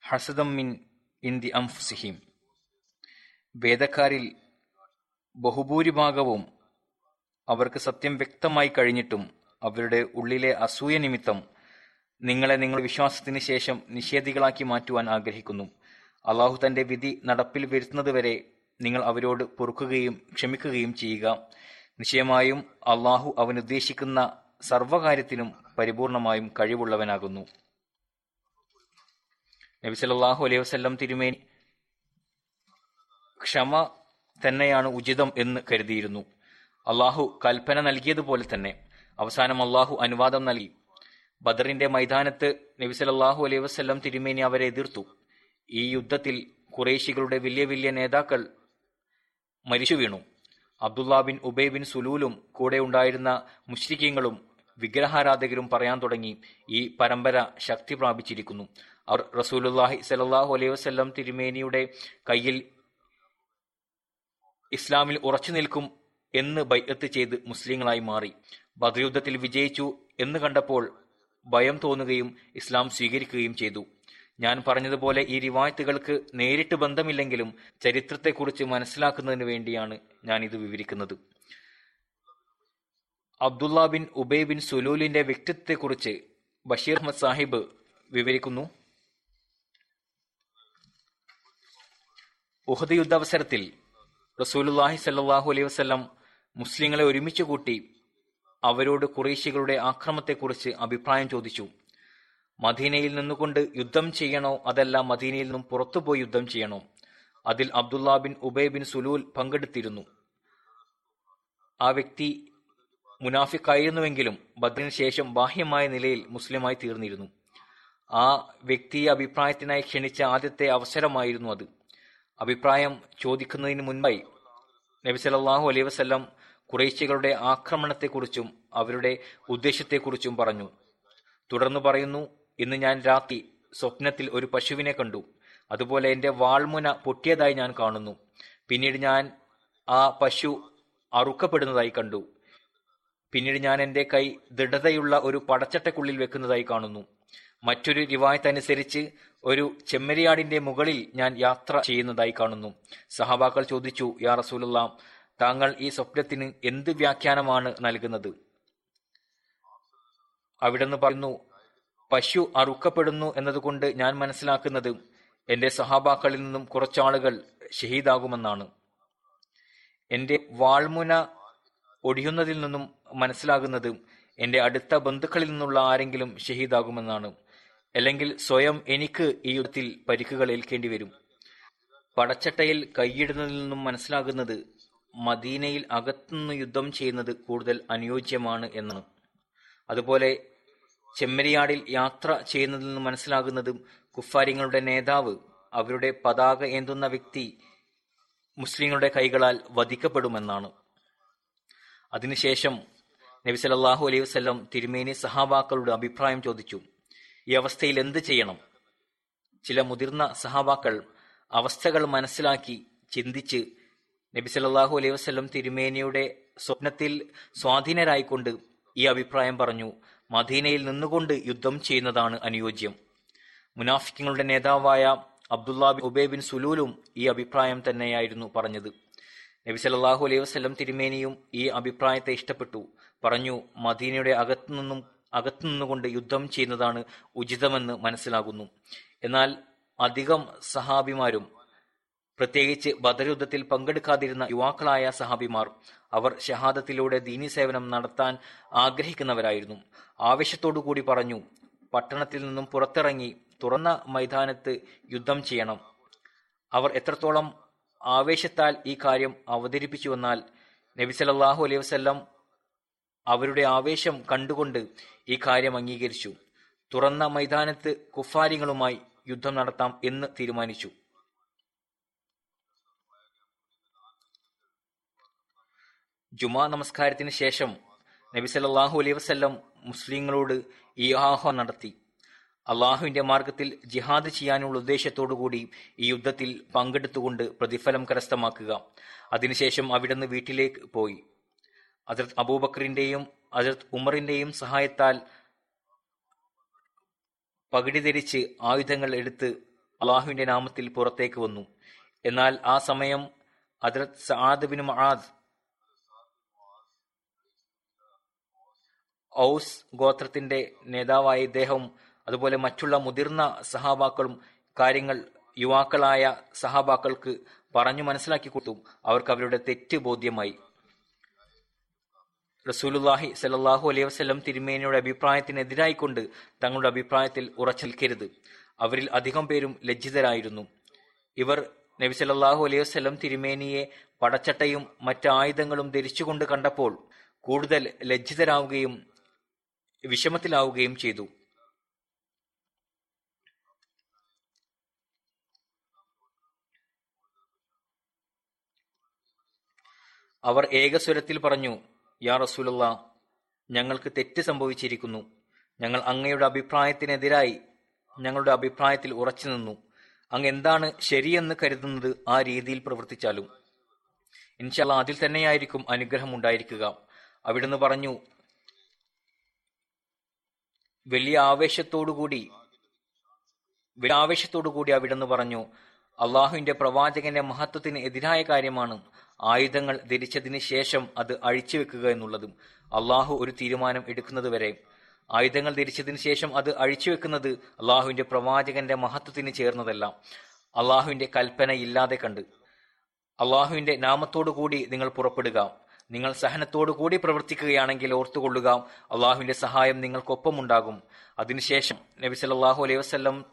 ഹസദം മിൻ ഇന്ദി അംഫുസിഹിം വേദക്കാരിൽ ബഹുഭൂരിഭാഗവും അവർക്ക് സത്യം വ്യക്തമായി കഴിഞ്ഞിട്ടും അവരുടെ ഉള്ളിലെ അസൂയ നിമിത്തം നിങ്ങളെ നിങ്ങളുടെ വിശ്വാസത്തിന് ശേഷം നിഷേധികളാക്കി മാറ്റുവാൻ ആഗ്രഹിക്കുന്നു. അള്ളാഹു തന്റെ വിധി നടപ്പിൽ വരുത്തുന്നതുവരെ നിങ്ങൾ അവരോട് പൊറുക്കുകയും ക്ഷമിക്കുകയും ചെയ്യുക. നിശ്ചയമായും അള്ളാഹു അവനുദ്ദേശിക്കുന്ന സർവകാര്യത്തിനും പരിപൂർണമായും കഴിവുള്ളവനാകുന്നു. നബി സല്ലല്ലാഹു അലൈഹി വസല്ലം തിരുമേനി ക്ഷമ തന്നെയാണ് ഉചിതം എന്ന് കരുതിയിരുന്നു. അള്ളാഹു കൽപ്പന നൽകിയതുപോലെ തന്നെ അവസാനം അള്ളാഹു അനുവാദം നൽകി. ബദറിന്റെ മൈതാനത്ത് നബി സല്ലല്ലാഹു അലൈഹി വസല്ലം തിരുമേനി അവരെ എതിർത്തു. ഈ യുദ്ധത്തിൽ കുറേശികളുടെ വലിയ വലിയ നേതാക്കൾ മരിച്ചു വീണു. അബ്ദുള്ള ബിൻ ഉബൈ ബിൻ സുലൂലും കൂടെ ഉണ്ടായിരുന്ന മുഷ്രിഖ്യങ്ങളും വിഗ്രഹാരാധകരും പറയാൻ തുടങ്ങി. ഈ പരമ്പര ശക്തി പ്രാപിച്ചിരിക്കുന്നു. അവർ റസൂലുല്ലാഹി സലല്ലാഹു അലൈഹി വസല്ലം തിരുമേനിയുടെ കയ്യിൽ ഇസ്ലാമിൽ ഉറച്ചു നിൽക്കും എന്ന് ബൈഅത്ത് ചെയ്ത് മുസ്ലിങ്ങളായി മാറി. ബദർ യുദ്ധത്തിൽ വിജയിച്ചു എന്ന് കണ്ടപ്പോൾ ഭയം തോന്നുകയും ഇസ്ലാം സ്വീകരിക്കുകയും ചെയ്തു. ഞാൻ പറഞ്ഞതുപോലെ ഈ റിവായത്തുകൾക്ക് നേരിട്ട് ബന്ധമില്ലെങ്കിലും ചരിത്രത്തെക്കുറിച്ച് മനസ്സിലാക്കുന്നതിന് വേണ്ടിയാണ് ഞാൻ ഇത് വിവരിക്കുന്നത്. അബ്ദുള്ള ബിൻ ഉബൈ ബിൻ സുലൂലിന്റെ വ്യക്തിത്വത്തെക്കുറിച്ച് ബഷീർ അഹമ്മദ് സാഹിബ് വിവരിക്കുന്നു. ഉഹദ് യുദ്ധാവസരത്തിൽ റസൂലുല്ലാഹി സല്ലാഹു അലൈഹി മുസ്ലിങ്ങളെ ഒരുമിച്ച് കൂട്ടി അവരോട് കുറേശികളുടെ ആക്രമത്തെക്കുറിച്ച് അഭിപ്രായം ചോദിച്ചു. മദീനയിൽ നിന്നുകൊണ്ട് യുദ്ധം ചെയ്യണോ അതല്ല മദീനയിൽ നിന്നും പുറത്തുപോയി യുദ്ധം ചെയ്യണോ? അതിൽ Abdullah bin Ubayy bin Salul പങ്കെടുത്തിരുന്നു. ആ വ്യക്തി മുനാഫിക്കായിരുന്നുവെങ്കിലും ബദ്രിന് ശേഷം ബാഹ്യമായ നിലയിൽ മുസ്ലിമായി തീർന്നിരുന്നു. ആ വ്യക്തിയെ അഭിപ്രായത്തിനായി ക്ഷണിച്ച ആദ്യത്തെ അവസരമായിരുന്നു അത്. അഭിപ്രായം ചോദിക്കുന്നതിന് മുൻപായി നബി വസല്ലം കുറേശ്യകളുടെ ആക്രമണത്തെക്കുറിച്ചും അവരുടെ ഉദ്ദേശത്തെക്കുറിച്ചും പറഞ്ഞു. തുടർന്ന് പറയുന്നു ഇന്ന് ഞാൻ രാത്രി സ്വപ്നത്തിൽ ഒരു പശുവിനെ കണ്ടു. അതുപോലെ എന്റെ വാൾമുന പൊട്ടിയതായി ഞാൻ കാണുന്നു. പിന്നീട് ഞാൻ ആ പശു അറുക്കപ്പെടുന്നതായി കണ്ടു. പിന്നീട് ഞാൻ എന്റെ കൈ ദൃഢതയുള്ള ഒരു പടച്ചട്ടക്കുള്ളിൽ വെക്കുന്നതായി കാണുന്നു. മറ്റൊരു റിവായത്ത് അനുസരിച്ച് ഒരു ചെമ്മരിയാടിന്റെ മുകളിൽ ഞാൻ യാത്ര ചെയ്യുന്നതായി കാണുന്നു. സഹാബാക്കൾ ചോദിച്ചു യാ റസൂലുള്ള താങ്കൾ ഈ സ്വപ്നത്തിന് എന്ത് വ്യാഖ്യാനമാണ് നൽകുന്നത്? അവിടെന്ന് പറയുന്നു പശു അറുക്കപ്പെടുന്നു എന്നതുകൊണ്ട് ഞാൻ മനസ്സിലാക്കുന്നത് എന്റെ സഹാബാക്കളിൽ നിന്നും കുറച്ചാളുകൾ ഷഹീദാകുമെന്നാണ്. എന്റെ വാൾമുന ഒടിയുന്നതിൽ നിന്നും മനസ്സിലാകുന്നത് എന്റെ അടുത്ത ബന്ധുക്കളിൽ നിന്നുള്ള ആരെങ്കിലും ഷഹീദാകുമെന്നാണ്. അല്ലെങ്കിൽ സ്വയം എനിക്ക് ഈ യുദ്ധത്തിൽ പരിക്കുകൾ ഏൽക്കേണ്ടി വരും പടച്ചട്ടയിൽ കൈയിടുന്നതിൽ നിന്നും മനസ്സിലാകുന്നത് മദീനയിൽ അകത്തുനിന്ന് യുദ്ധം ചെയ്യുന്നത് കൂടുതൽ അനുയോജ്യമാണ് എന്നാണ്. അതുപോലെ ചെമ്മരിയാടിൽ യാത്ര ചെയ്യുന്നതിൽ നിന്ന് മനസ്സിലാകുന്നതും കുഫാരിങ്ങളുടെ നേതാവ് അവരുടെ പതാക ഏന്തുന്ന വ്യക്തി മുസ്ലിങ്ങളുടെ കൈകളാൽ വധിക്കപ്പെടുമെന്നാണ്. അതിനുശേഷം നബി സല്ലല്ലാഹു അലൈഹി വസല്ലം തിരുമേനി സഹാബാക്കളുടെ അഭിപ്രായം ചോദിച്ചു. ഈ അവസ്ഥയിൽ എന്ത് ചെയ്യണം? ചില മുതിർന്ന സഹാബാക്കൾ അവസ്ഥകൾ മനസ്സിലാക്കി ചിന്തിച്ച് നബി സല്ലല്ലാഹു അലൈഹി വസ്ലം തിരുമേനിയുടെ സ്വപ്നത്തിൽ സ്വാധീനരായിക്കൊണ്ട് ഈ അഭിപ്രായം പറഞ്ഞു മദീനയിൽ നിന്നുകൊണ്ട് യുദ്ധം ചെയ്യുന്നതാണ് അനുയോജ്യം. മുനാഫിക്കങ്ങളുടെ നേതാവായ അബ്ദുല്ലാ ഉബേ ബിൻ സുലൂലും ഈ അഭിപ്രായം തന്നെയായിരുന്നു പറഞ്ഞത്. നബി സല്ലാഹു അലൈഹി വസ്ലം തിരുമേനിയും ഈ അഭിപ്രായത്തെ ഇഷ്ടപ്പെട്ടു. പറഞ്ഞു മദീനയുടെ അകത്തുനിന്നും അകത്തുനിന്നുകൊണ്ട് യുദ്ധം ചെയ്യുന്നതാണ് ഉചിതമെന്ന് മനസ്സിലാകുന്നു. എന്നാൽ അധികം സഹാബിമാരും പ്രത്യേകിച്ച് ബദരുദ്ധത്തിൽ പങ്കെടുക്കാതിരുന്ന യുവാക്കളായ സഹാബിമാർ അവർ ഷഹാദത്തിലൂടെ ദീനി സേവനം നടത്താൻ ആഗ്രഹിക്കുന്നവരായിരുന്നു. ആവശ്യത്തോടു കൂടി പറഞ്ഞു പട്ടണത്തിൽ നിന്നും പുറത്തിറങ്ങി തുറന്ന മൈതാനത്ത് യുദ്ധം ചെയ്യണം. അവർ എത്രത്തോളം ആവേശത്താൽ ഈ കാര്യം അവതരിപ്പിച്ചുവെന്നാൽ നബി സല്ലല്ലാഹു അലൈഹി വസല്ലം അവരുടെ ആവേശം കണ്ടുകൊണ്ട് ഈ കാര്യം അംഗീകരിച്ചു. തുറന്ന മൈതാനത്ത് കുഫാരിങ്ങളുമായി യുദ്ധം നടത്താം എന്ന് തീരുമാനിച്ചു. ജുമാ നമസ്കാരത്തിന് ശേഷം നബി സല്ലല്ലാഹു അലൈഹി വസല്ലം മുസ്ലിങ്ങളോട് ഈ ആഹ്വാനം നടത്തി. അള്ളാഹുവിന്റെ മാർഗത്തിൽ ജിഹാദ് ചെയ്യാനുള്ള ഉദ്ദേശത്തോടുകൂടി ഈ യുദ്ധത്തിൽ പങ്കെടുത്തുകൊണ്ട് പ്രതിഫലം കരസ്ഥമാക്കുക. അതിനുശേഷം അവിടുന്ന് വീട്ടിലേക്ക് പോയി. അതിർത്ത് അബൂബക്കറിന്റെയും അതിർത്ത് ഉമറിന്റെയും സഹായത്താൽ പകിടി ധരിച്ച് ആയുധങ്ങൾ എടുത്ത് അള്ളാഹുവിന്റെ നാമത്തിൽ പുറത്തേക്ക് വന്നു. എന്നാൽ ആ സമയം അതിർത്ത് സആദ് ബിൻ മആദ് ഔസ് ഗോത്രത്തിന്റെ നേതാവായ ഇദ്ദേഹവും അതുപോലെ മറ്റുള്ള മുതിർന്ന സഹാബാക്കളും കാര്യങ്ങൾ യുവാക്കളായ സഹാബാക്കൾക്ക് പറഞ്ഞു മനസ്സിലാക്കി കൊടുത്തു. അവർക്ക് അവരുടെ തെറ്റ് ബോധ്യമായി. റസൂലുല്ലാഹി സലല്ലാഹു അലൈഹി വസ്ലം തിരുമേനിയുടെ അഭിപ്രായത്തിനെതിരായിക്കൊണ്ട് തങ്ങളുടെ അഭിപ്രായത്തിൽ ഉറച്ചിൽക്കരുത്. അവരിൽ അധികം പേരും ലജ്ജിതരായിരുന്നു. ഇവർ നബി സലല്ലാഹു അലൈഹി വസ്ലം തിരുമേനിയെ പടച്ചട്ടയും മറ്റ് ആയുധങ്ങളും ധരിച്ചുകൊണ്ട് കണ്ടപ്പോൾ കൂടുതൽ ലജ്ജിതരാവുകയും വിഷമത്തിലാവുകയും ചെയ്തു. അവർ ഏകസ്വരത്തിൽ പറഞ്ഞു യാ റസൂലുള്ള ഞങ്ങൾക്ക് തെറ്റ് സംഭവിച്ചിരിക്കുന്നു. ഞങ്ങൾ അങ്ങയുടെ അഭിപ്രായത്തിനെതിരായി ഞങ്ങളുടെ അഭിപ്രായത്തിൽ ഉറച്ചു നിന്നു. അങ്ങ് എന്താണ് ശരിയെന്ന് കരുതുന്നത് ആ രീതിയിൽ പ്രവർത്തിച്ചാലും. ഇൻഷാല്ല അതിൽ തന്നെയായിരിക്കും അനുഗ്രഹം ഉണ്ടായിരിക്കുക. അവിടുന്ന് പറഞ്ഞു വലിയ ആവേശത്തോടുകൂടി വലിയ ആവേശത്തോടുകൂടി അവിടെന്ന് പറഞ്ഞു അള്ളാഹുവിന്റെ പ്രവാചകന്റെ മഹത്വത്തിന് എതിരായ കാര്യമാണ് ആയുധങ്ങൾ ധരിച്ചതിന് ശേഷം അത് അഴിച്ചുവെക്കുക എന്നുള്ളതും അള്ളാഹു ഒരു തീരുമാനം എടുക്കുന്നത് വരെ. ആയുധങ്ങൾ ധരിച്ചതിന് ശേഷം അത് അഴിച്ചുവെക്കുന്നത് അള്ളാഹുവിന്റെ പ്രവാചകന്റെ മഹത്വത്തിന് ചേർന്നതല്ല. അള്ളാഹുവിന്റെ കൽപ്പന ഇല്ലാതെ കണ്ട്. അള്ളാഹുവിന്റെ നാമത്തോടു കൂടി നിങ്ങൾ പുറപ്പെടുക. നിങ്ങൾ സഹനത്തോടുകൂടി പ്രവർത്തിക്കുകയാണെങ്കിൽ ഓർത്തുകൊള്ളുക അള്ളാഹുവിന്റെ സഹായം നിങ്ങൾക്കൊപ്പമുണ്ടാകും. അതിനുശേഷം നബി സല്ലാഹു അലൈഹി വസല്ലം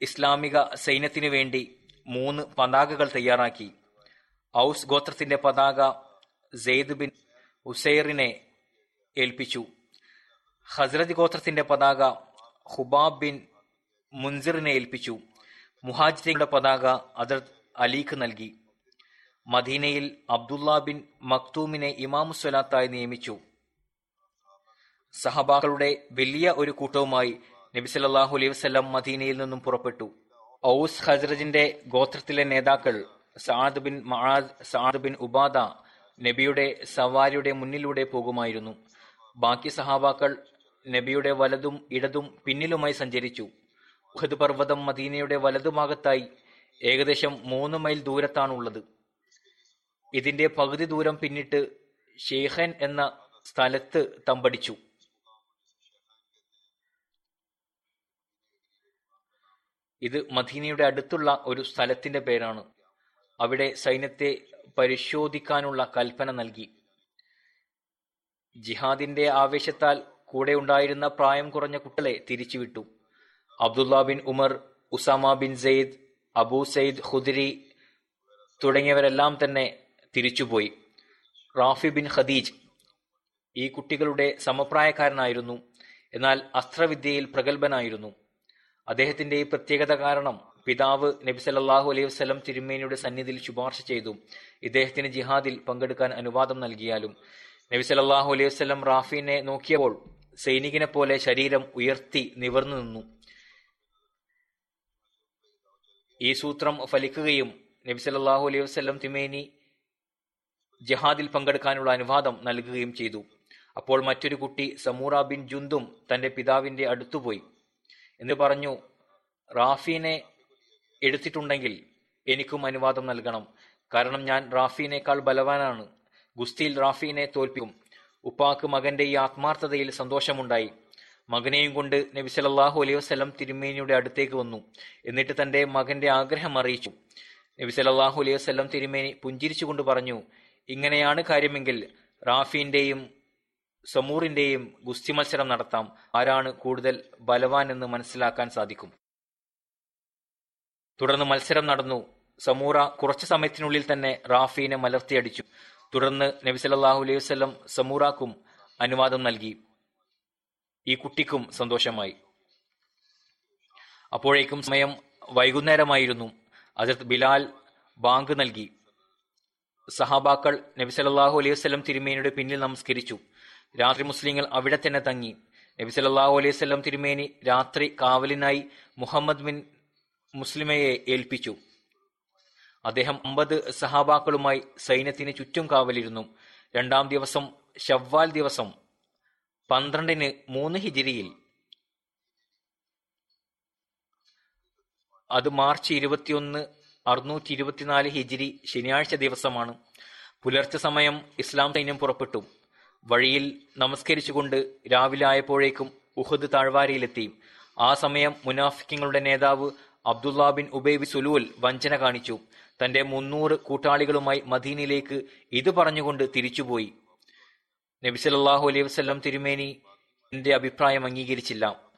ഇസ്ലാമിക സൈന്യത്തിനു വേണ്ടി മൂന്ന് പതാകകൾ തയ്യാറാക്കി. ഔസ് ഗോത്രത്തിന്റെ പതാക സെയ്ദ് ബിൻ ഉസൈറിനെ ഏൽപ്പിച്ചു. ഹസ്രത് ഗോത്രത്തിന്റെ പതാക ഹുബാബ് ബിൻ മുൻസിറിനെ ഏൽപ്പിച്ചു. മുഹാജിങ്ങളുടെ പതാക അദർ അലീഖ് നൽകി. മദീനയിൽ അബ്ദുല്ല ബിൻ മക്തൂമിനെ ഇമാമുസ്വലാത്തായി നിയമിച്ചു. സഹബാക്കളുടെ വലിയ ഒരു കൂട്ടവുമായി നബി സല്ലല്ലാഹു അലൈഹി വസല്ലം മദീനയിൽ നിന്നും പുറപ്പെട്ടു. ഔസ് ഹസ്രജിന്റെ ഗോത്രത്തിലെ നേതാക്കൾ Saad bin Muadh Saad bin Ubada നബിയുടെ സവാരിയുടെ മുന്നിലൂടെ പോകുമായിരുന്നു. ബാക്കി സഹാബാക്കൾ നബിയുടെ വലതും ഇടതും പിന്നിലുമായി സഞ്ചരിച്ചു. ഉഹദ് പർവതം മദീനയുടെ വലതുഭാഗത്തായി ഏകദേശം മൂന്ന് മൈൽ ദൂരത്താണുള്ളത്. ഇതിന്റെ പകുതി ദൂരം പിന്നിട്ട് ഷെയ്ഖൻ എന്ന സ്ഥലത്ത് തമ്പടിച്ചു. ഇത് മദീനയുടെ അടുത്തുള്ള ഒരു സ്ഥലത്തിന്റെ പേരാണ്. അവിടെ സൈന്യത്തെ പരിശോധിക്കാനുള്ള കൽപ്പന നൽകി. ജിഹാദിന്റെ ആവേശത്താൽ കൂടെ ഉണ്ടായിരുന്ന പ്രായം കുറഞ്ഞ കുട്ടികളെ തിരിച്ചുവിട്ടു. Abdullah bin Umar Usama bin Zaid Abu Saeed Khudri തുടങ്ങിയവരെല്ലാം തന്നെ തിരിച്ചുപോയി. റാഫി ബിൻ ഖദീജ് ഈ കുട്ടികളുടെ സമപ്രായക്കാരനായിരുന്നു. എന്നാൽ അസ്ത്രവിദ്യയിൽ പ്രഗത്ഭനായിരുന്നു. അദ്ദേഹത്തിന്റെ ഈ പ്രത്യേകത കാരണം പിതാവ് നബി സല്ലല്ലാഹു അലൈഹി വസ്ലം തിരുമേനിയുടെ സന്നിധിയിൽ ശുപാർശ ചെയ്തു. ഇദ്ദേഹത്തിന് ജിഹാദിൽ പങ്കെടുക്കാൻ അനുവാദം നൽകിയാലും നബി സല്ലല്ലാഹു അലൈഹി വസ്ലം റാഫിനെ നോക്കിയപ്പോൾ സൈനികനെ പോലെ ശരീരം ഉയർത്തി നിവർന്നു നിന്നു. ഈ സൂത്രം ഫലിക്കുകയും നബി സല്ലല്ലാഹു അലൈഹി വസ്ലം തിമേനി ജിഹാദിൽ പങ്കെടുക്കാനുള്ള അനുവാദം നൽകുകയും ചെയ്തു. അപ്പോൾ മറ്റൊരു കുട്ടി സമൂറ ബിൻ ജുന്തും തന്റെ പിതാവിന്റെ അടുത്തുപോയി. എന്ന് പറഞ്ഞു റാഫീനെ എടുത്തിട്ടുണ്ടെങ്കിൽ എനിക്കും അനുവാദം നൽകണം. കാരണം ഞാൻ റാഫീനേക്കാൾ ബലവാനാണ്. ഗുസ്തിയിൽ റാഫീനെ തോൽപ്പിക്കും. ഉപ്പാക്ക് മകന്റെ ഈ ആത്മാർത്ഥതയിൽ സന്തോഷമുണ്ടായി. മകനെയും കൊണ്ട് നബി സല്ലല്ലാഹു അലൈഹി വസല്ലം തിരുമേനിയുടെ അടുത്തേക്ക് വന്നു. എന്നിട്ട് തന്റെ മകന്റെ ആഗ്രഹം അറിയിച്ചു. നബി സല്ലല്ലാഹു അലൈഹി വസല്ലം തിരുമേനി പുഞ്ചിരിച്ചുകൊണ്ട് പറഞ്ഞു ഇങ്ങനെയാണ് കാര്യമെങ്കിൽ റാഫിന്റെയും സമൂറിന്റെയും ഗുസ്തി മത്സരം നടത്താം. ആരാണ് കൂടുതൽ ബലവാൻ എന്ന് മനസ്സിലാക്കാൻ സാധിക്കും? തുടർന്ന് മത്സരം നടന്നു. സമൂറ കുറച്ചു സമയത്തിനുള്ളിൽ തന്നെ റാഫീനെ മലർത്തിയടിച്ചു. തുടർന്ന് നബി സല്ലല്ലാഹു അലൈഹി വസല്ലം സമൂറാക്കും അനുവാദം നൽകി. ഈ കുട്ടിക്കും സന്തോഷമായി. അപ്പോഴേക്കും സമയം വൈകുന്നേരമായിരുന്നു. അതിർത്ത് ബിലാൽ ബാങ്ക് നൽകി. സഹാബാക്കൾ നബി സല്ലല്ലാഹു അലൈഹി വസ്ലം തിരുമേനിയുടെ പിന്നിൽ നമസ്കരിച്ചു. രാത്രി മുസ്ലിങ്ങൾ അവിടെ തന്നെ തങ്ങി. നബി സല്ലല്ലാഹു അലൈഹി വസല്ലം തിരുമേനി രാത്രി കാവലിനായി മുഹമ്മദ് ബിൻ മുസ്ലിമയെ ഏൽപ്പിച്ചു. അദ്ദേഹം അമ്പത് സഹാബാക്കളുമായി സൈന്യത്തിന് ചുറ്റും കാവലിരുന്നു. രണ്ടാം ദിവസം ഷവ്വാൽ ദിവസം പന്ത്രണ്ടിന് മൂന്ന് ഹിജിരിയിൽ. അത് മാർച്ച് ഇരുപത്തിയൊന്ന് അറുന്നൂറ്റി ഇരുപത്തിനാല് ഹിജിരി ശനിയാഴ്ച ദിവസമാണ്. പുലർച്ചെ സമയം ഇസ്ലാം സൈന്യം പുറപ്പെട്ടു. വഴിയിൽ നമസ്കരിച്ചുകൊണ്ട് രാവിലെ ആയപ്പോഴേക്കും ഉഹദ് താഴ്വാരയിലെത്തി. ആ സമയം മുനാഫിക്കങ്ങളുടെ നേതാവ് അബ്ദുള്ള ബിൻ ഉബൈബി സുലൂൽ വഞ്ചന കാണിച്ചു. തന്റെ മുന്നൂറ് കൂട്ടാളികളുമായി മദീനയിലേക്ക് ഇത് പറഞ്ഞുകൊണ്ട് തിരിച്ചുപോയി. നബി സല്ലല്ലാഹു അലൈഹി വസല്ലം തിരുമേനി എന്റെ അഭിപ്രായം അംഗീകരിച്ചില്ല.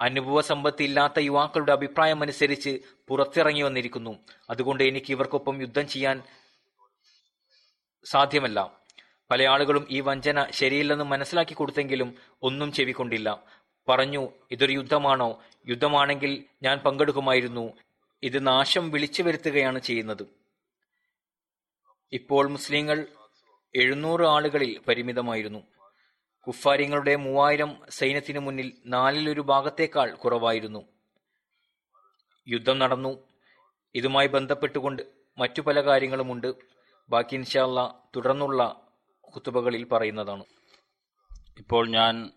അനുഭവ സമ്പത്ത് ഇല്ലാത്ത യുവാക്കളുടെ അഭിപ്രായം അനുസരിച്ച് പുറത്തിറങ്ങി വന്നിരിക്കുന്നു. അതുകൊണ്ട് എനിക്ക് ഇവർക്കൊപ്പം യുദ്ധം ചെയ്യാൻ സാധ്യമല്ല. പല ആളുകളും ഈ വഞ്ചന ശരിയില്ലെന്ന് മനസ്സിലാക്കി കൊടുത്തെങ്കിലും ഒന്നും ചെവിക്കൊണ്ടില്ല. പറഞ്ഞു ഇതൊരു യുദ്ധമാണോ? യുദ്ധമാണെങ്കിൽ ഞാൻ പങ്കെടുക്കുമായിരുന്നു. ഇത് നാശം വിളിച്ചു വരുത്തുകയാണ് ചെയ്യുന്നത്. ഇപ്പോൾ മുസ്ലിങ്ങൾ എഴുന്നൂറ് ആളുകളിൽ പരിമിതമായിരുന്നു. കുഫാര്യങ്ങളുടെ മൂവായിരം സൈന്യത്തിനു മുന്നിൽ നാലിലൊരു ഭാഗത്തേക്കാൾ കുറവായിരുന്നു. യുദ്ധം നടന്നു. ഇതുമായി ബന്ധപ്പെട്ടുകൊണ്ട് മറ്റു പല കാര്യങ്ങളുമുണ്ട്. ബാക്കി ഇൻഷാല്ല തുടർന്നുള്ള കുത്തുബകളിൽ പറയുന്നതാണ്. ഇപ്പോൾ ഞാൻ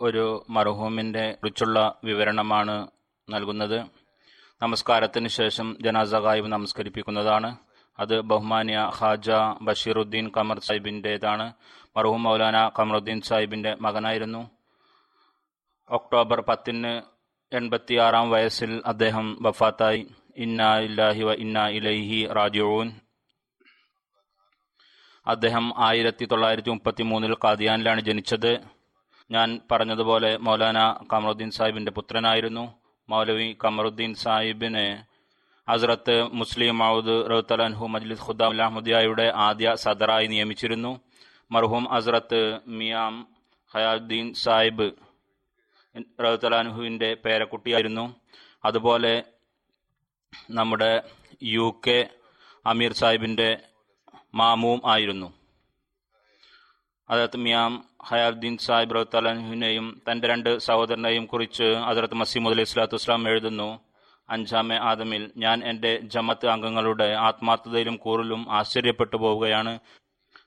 ഒരു മർഹൂമിന്റെ കുറിച്ചുള്ള വിവരണമാണ് നൽകുന്നത്. നമസ്കാരത്തിന് ശേഷം ജനാസ ഗായിബ് നമസ്കരിപ്പിക്കുന്നതാണ്. അത് ബഹുമാനിയ ഖാജ ബഷീറുദ്ദീൻ കമർ സാഹിബിന്റേതാണ് മർഹൂം മൗലാന കമറുദ്ദീൻ സാഹിബിന്റെ മകനായിരുന്നു. ഒക്ടോബർ പത്തിന് എൺപത്തിയാറാം വയസ്സിൽ അദ്ദേഹം വഫാത്തായി. ഇന്ന ഇല്ലാഹി വ ഇന്ന ഇലൈഹി റാജിഊൻ. അദ്ദേഹം ആയിരത്തി തൊള്ളായിരത്തി മുപ്പത്തി മൂന്നിൽ കാദിയാനിലാണ് ജനിച്ചത്. ഞാൻ പറഞ്ഞതുപോലെ മൗലാന കമറുദ്ദീൻ സാഹിബിന്റെ പുത്രനായിരുന്നു. മൗലവി കമറുദ്ദീൻ സാഹിബിനെ ഹസ്രത്ത് മുസ്ലിം മൗദ് റഹ്തലൻഹു മജ്ലിസ് ഖുദ്ദാം അഹമ്മദിയായുടെ ആദ്യ സദറായി നിയമിച്ചിരുന്നു. മർഹൂം ഹസ്രത്ത് മിയാം ഹയാദ്ദീൻ സാഹിബ് റഹ്തലാൻഹുവിന്റെ പേരക്കുട്ടിയായിരുന്നു. അതുപോലെ നമ്മുടെ യു കെ അമീർ സാഹിബിന്റെ മാമുവും ആയിരുന്നു. അതത് മിയാം ഹയാദ്ദീൻ സാഹിബ് റഹ്തലാൻഹുവിനെയും തന്റെ രണ്ട് സഹോദരനെയും കുറിച്ച് അതിർത്ത് മസീമുദ് അലൈഹി സ്വലാത്തു എഴുതുന്നു. അഞ്ചാമെ ആദമിൽ ഞാൻ എന്റെ ജമത്ത് അംഗങ്ങളുടെ ആത്മാർത്ഥതയിലും കൂറിലും ആശ്ചര്യപ്പെട്ടു പോവുകയാണ്.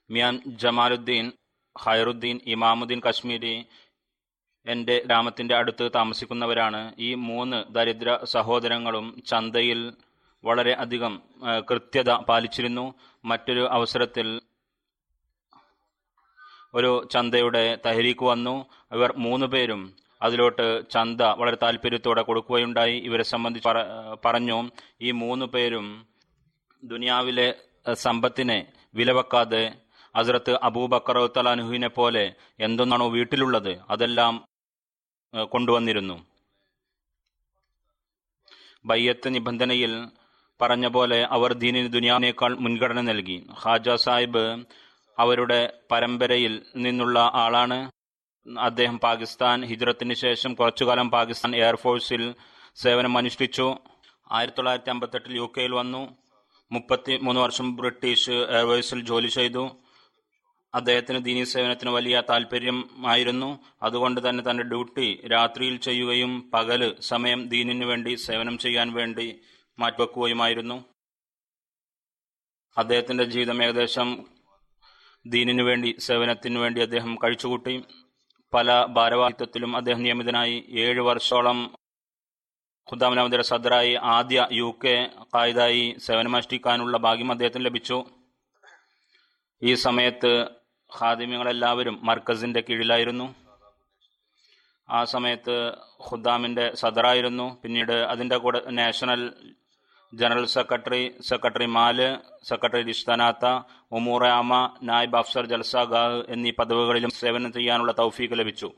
മിയാൻ ജമാലുദ്ദീൻ ഹൈറുദ്ദീൻ ഇമാമുദ്ദീൻ കശ്മീരി എന്റെ ഗ്രാമത്തിന്റെ അടുത്ത് താമസിക്കുന്നവരാണ്. ഈ മൂന്ന് ദരിദ്ര സഹോദരങ്ങളും ചന്തയിൽ വളരെ അധികം കൃത്യത പാലിച്ചിരുന്നു. മറ്റൊരു അവസരത്തിൽ ഒരു ചന്തയുടെ തഹരീക്ക് വന്നു. ഇവർ മൂന്ന് പേരും അതിലോട്ട് ചന്ത വളരെ താല്പര്യത്തോടെ കൊടുക്കുകയുണ്ടായി. ഇവരെ സംബന്ധിച്ച് പറഞ്ഞു ഈ മൂന്ന് പേരും ദുനിയാവിലെ സമ്പത്തിനെ വിലവെക്കാതെ അസുരത്ത് അബൂബക്കർ തലാനുഹുവിനെ പോലെ എന്തൊന്നാണോ വീട്ടിലുള്ളത് അതെല്ലാം കൊണ്ടുവന്നിരുന്നു. ബയ്യത്ത് നിബന്ധനയിൽ പറഞ്ഞ പോലെ അവർ ദീനിന് ദുനിയാവിനേക്കാൾ മുൻഗണന നൽകി. ഹാജ സാഹിബ് അവരുടെ പരമ്പരയിൽ നിന്നുള്ള ആളാണ്. അദ്ദേഹം പാകിസ്ഥാൻ ഹിജ്റത്തിന് ശേഷം കുറച്ചുകാലം പാകിസ്ഥാൻ എയർഫോഴ്സിൽ സേവനം അനുഷ്ഠിച്ചു. ആയിരത്തി തൊള്ളായിരത്തി അമ്പത്തെട്ടിൽ യു കെയിൽ വന്നു. മുപ്പത്തി മൂന്ന് വർഷം ബ്രിട്ടീഷ് എയർവേസിൽ ജോലി ചെയ്തു. അദ്ദേഹത്തിന് ദീനീ സേവനത്തിന് വലിയ താല്പര്യം ആയിരുന്നു അതുകൊണ്ട് തന്നെ തന്റെ ഡ്യൂട്ടി രാത്രിയിൽ ചെയ്യുകയും പകൽ സമയം ദീനിനു വേണ്ടി സേവനം ചെയ്യാൻ വേണ്ടി മാറ്റിവെക്കുകയുമായിരുന്നു. അദ്ദേഹത്തിന്റെ ജീവിതം ഏകദേശം ദീനിനു വേണ്ടി സേവനത്തിനു വേണ്ടി അദ്ദേഹം കഴിച്ചുകൂട്ടി. പല ഭാരവാഹിത്വത്തിലും അദ്ദേഹം നിയമിതനായി ഏഴ് വർഷോളം ഖുദ്ദാമനാമതിയുടെ സദറായി ആദ്യ യു കെ കായിതായി സേവനമനുഷ്ഠിക്കാനുള്ള ഭാഗ്യം അദ്ദേഹത്തിന് ലഭിച്ചു. ഈ സമയത്ത് ഹാദിമ്യങ്ങളെല്ലാവരും മർക്കസിന്റെ കീഴിലായിരുന്നു. ആ സമയത്ത് ഖുദ്ദാമിന്റെ സദറായിരുന്നു. പിന്നീട് അതിന്റെ കൂടെ നാഷണൽ ജനറൽ സെക്രട്ടറി സെക്രട്ടറി മാൽ സെക്രട്ടറി ഇഷ്തനാത്ത ഉമൂറാമ നായിബ് അഫ്സർ ജൽസാഗാഹ് എന്നീ പദവികളിലും സേവനം ചെയ്യാനുള്ള തൗഫീക്ക് ലഭിച്ചു.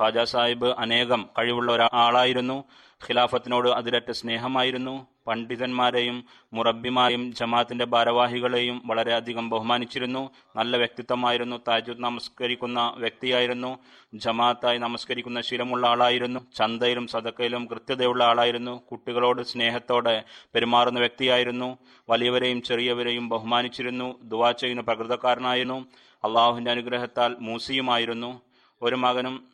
ഖാജ സാഹിബ് അനേകം കഴിവുള്ള ഒരാളായിരുന്നു. ഖിലാഫത്തിനോട് അതിരറ്റ സ്നേഹമായിരുന്നു. പണ്ഡിതന്മാരെയും മുറബിമാരെയും ജമാഅത്തിന്റെ ഭാരവാഹികളെയും വളരെയധികം ബഹുമാനിച്ചിരുന്നു. നല്ല വ്യക്തിത്വമായിരുന്നു. താജുദ് നമസ്കരിക്കുന്ന വ്യക്തിയായിരുന്നു. ജമാഅത്തായി നമസ്കരിക്കുന്ന ശീലമുള്ള ആളായിരുന്നു. ചന്തയിലും സതക്കയിലും കൃത്യതയുള്ള ആളായിരുന്നു. കുട്ടികളോട് സ്നേഹത്തോടെ പെരുമാറുന്ന വ്യക്തിയായിരുന്നു. വലിയവരെയും ചെറിയവരെയും ബഹുമാനിച്ചിരുന്നു. ദുവാ ചെയ്യുന്ന പ്രകൃതക്കാരനായിരുന്നു. അള്ളാഹുവിന്റെ അനുഗ്രഹത്താൽ മൂസിയുമായിരുന്നു. ഒരു മകനും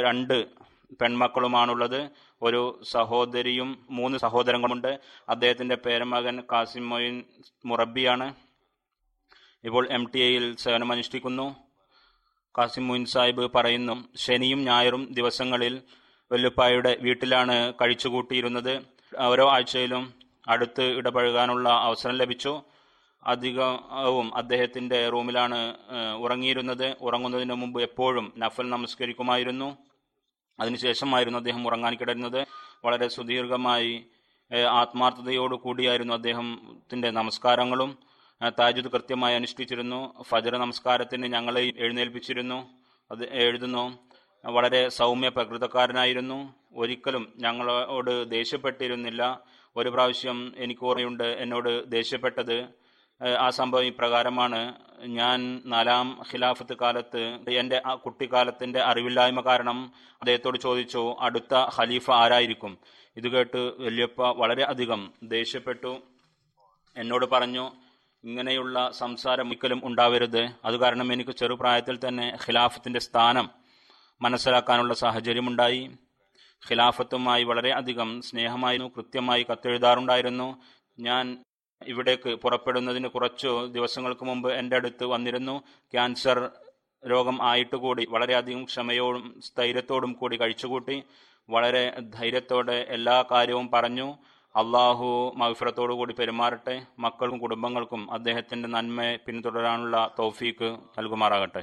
രണ്ട് പെൺമക്കളുമാണുള്ളത്. ഒരു സഹോദരിയും മൂന്ന് സഹോദരങ്ങളുമുണ്ട്. അദ്ദേഹത്തിന്റെ പേരമകൻ കാസിം മൊയിൻ മുറബിയാണ് ഇപ്പോൾ എം ടി എയിൽ സേവനമനുഷ്ഠിക്കുന്നു. കാസിം മൊയിൻ സാഹിബ് പറയുന്നു ശനിയും ഞായറും ദിവസങ്ങളിൽ വെല്ലുപ്പായുടെ വീട്ടിലാണ് കഴിച്ചുകൂട്ടിയിരുന്നത്. ഓരോ ആഴ്ചയിലും അടുത്ത് ഇടപഴകാനുള്ള അവസരം ലഭിച്ചു. അധികവും അദ്ദേഹത്തിന്റെ റൂമിലാണ് ഉറങ്ങിയിരുന്നത്. ഉറങ്ങുന്നതിന് മുമ്പ് എപ്പോഴും നഫൽ നമസ്കരിക്കുമായിരുന്നു. അതിനുശേഷമായിരുന്നു അദ്ദേഹം ഉറങ്ങാൻ കിടരുന്നത് വളരെ സുദീർഘമായി ആത്മാർത്ഥതയോട് കൂടിയായിരുന്നു അദ്ദേഹത്തിന്റെ നമസ്കാരങ്ങളും താജുദ് കൃത്യമായി അനുഷ്ഠിച്ചിരുന്നു. ഫജർ നമസ്കാരത്തിന് ഞങ്ങളെ എഴുന്നേൽപ്പിച്ചിരുന്നു. അത് എഴുതുന്നു. വളരെ സൗമ്യ പ്രകൃതക്കാരനായിരുന്നു. ഒരിക്കലും ഞങ്ങളോട് ദേഷ്യപ്പെട്ടിരുന്നില്ല. ഒരു പ്രാവശ്യം എനിക്ക് ഓർമ്മയുണ്ട് എന്നോട് ദേഷ്യപ്പെട്ടത്. ആ സംഭവം ഇപ്രകാരമാണ്. ഞാൻ നാലാം ഖിലാഫത്ത് കാലത്ത് എന്റെ കുട്ടിക്കാലത്തിന്റെ അറിവില്ലായ്മ കാരണം അദ്ദേഹത്തോട് ചോദിച്ചു അടുത്ത ഖലീഫ ആരായിരിക്കും? ഇത് കേട്ട് വല്യപ്പ വളരെ അധികം ദേഷ്യപ്പെട്ടു. എന്നോട് പറഞ്ഞു ഇങ്ങനെയുള്ള സംസാരം ഒരിക്കലും ഉണ്ടാവരുത്. അത് കാരണം എനിക്ക് ചെറുപ്രായത്തിൽ തന്നെ ഖിലാഫത്തിന്റെ സ്ഥാനം മനസ്സിലാക്കാനുള്ള സാഹചര്യമുണ്ടായി. ഖിലാഫത്തുമായി വളരെ അധികം സ്നേഹമായിരുന്നു കൃത്യമായി കത്തെഴുതാറുണ്ടായിരുന്നു. ഞാൻ ഇവിടേക്ക് പുറപ്പെടുന്നതിന് കുറച്ചു ദിവസങ്ങൾക്ക് മുമ്പ് എന്റെ അടുത്ത് വന്നിരുന്നു. ക്യാൻസർ രോഗം ആയിട്ട് കൂടി വളരെയധികം ക്ഷമയോടും സ്ഥൈര്യത്തോടും കൂടി കഴിച്ചുകൂട്ടി. വളരെ ധൈര്യത്തോടെ എല്ലാ കാര്യവും പറഞ്ഞു. അള്ളാഹു മഹഫിറത്തോടു കൂടി പെരുമാറട്ടെ. മക്കൾക്കും കുടുംബങ്ങൾക്കും അദ്ദേഹത്തിന്റെ നന്മയെ പിന്തുടരാനുള്ള തൗഫീക്ക് നൽകുമാറാകട്ടെ.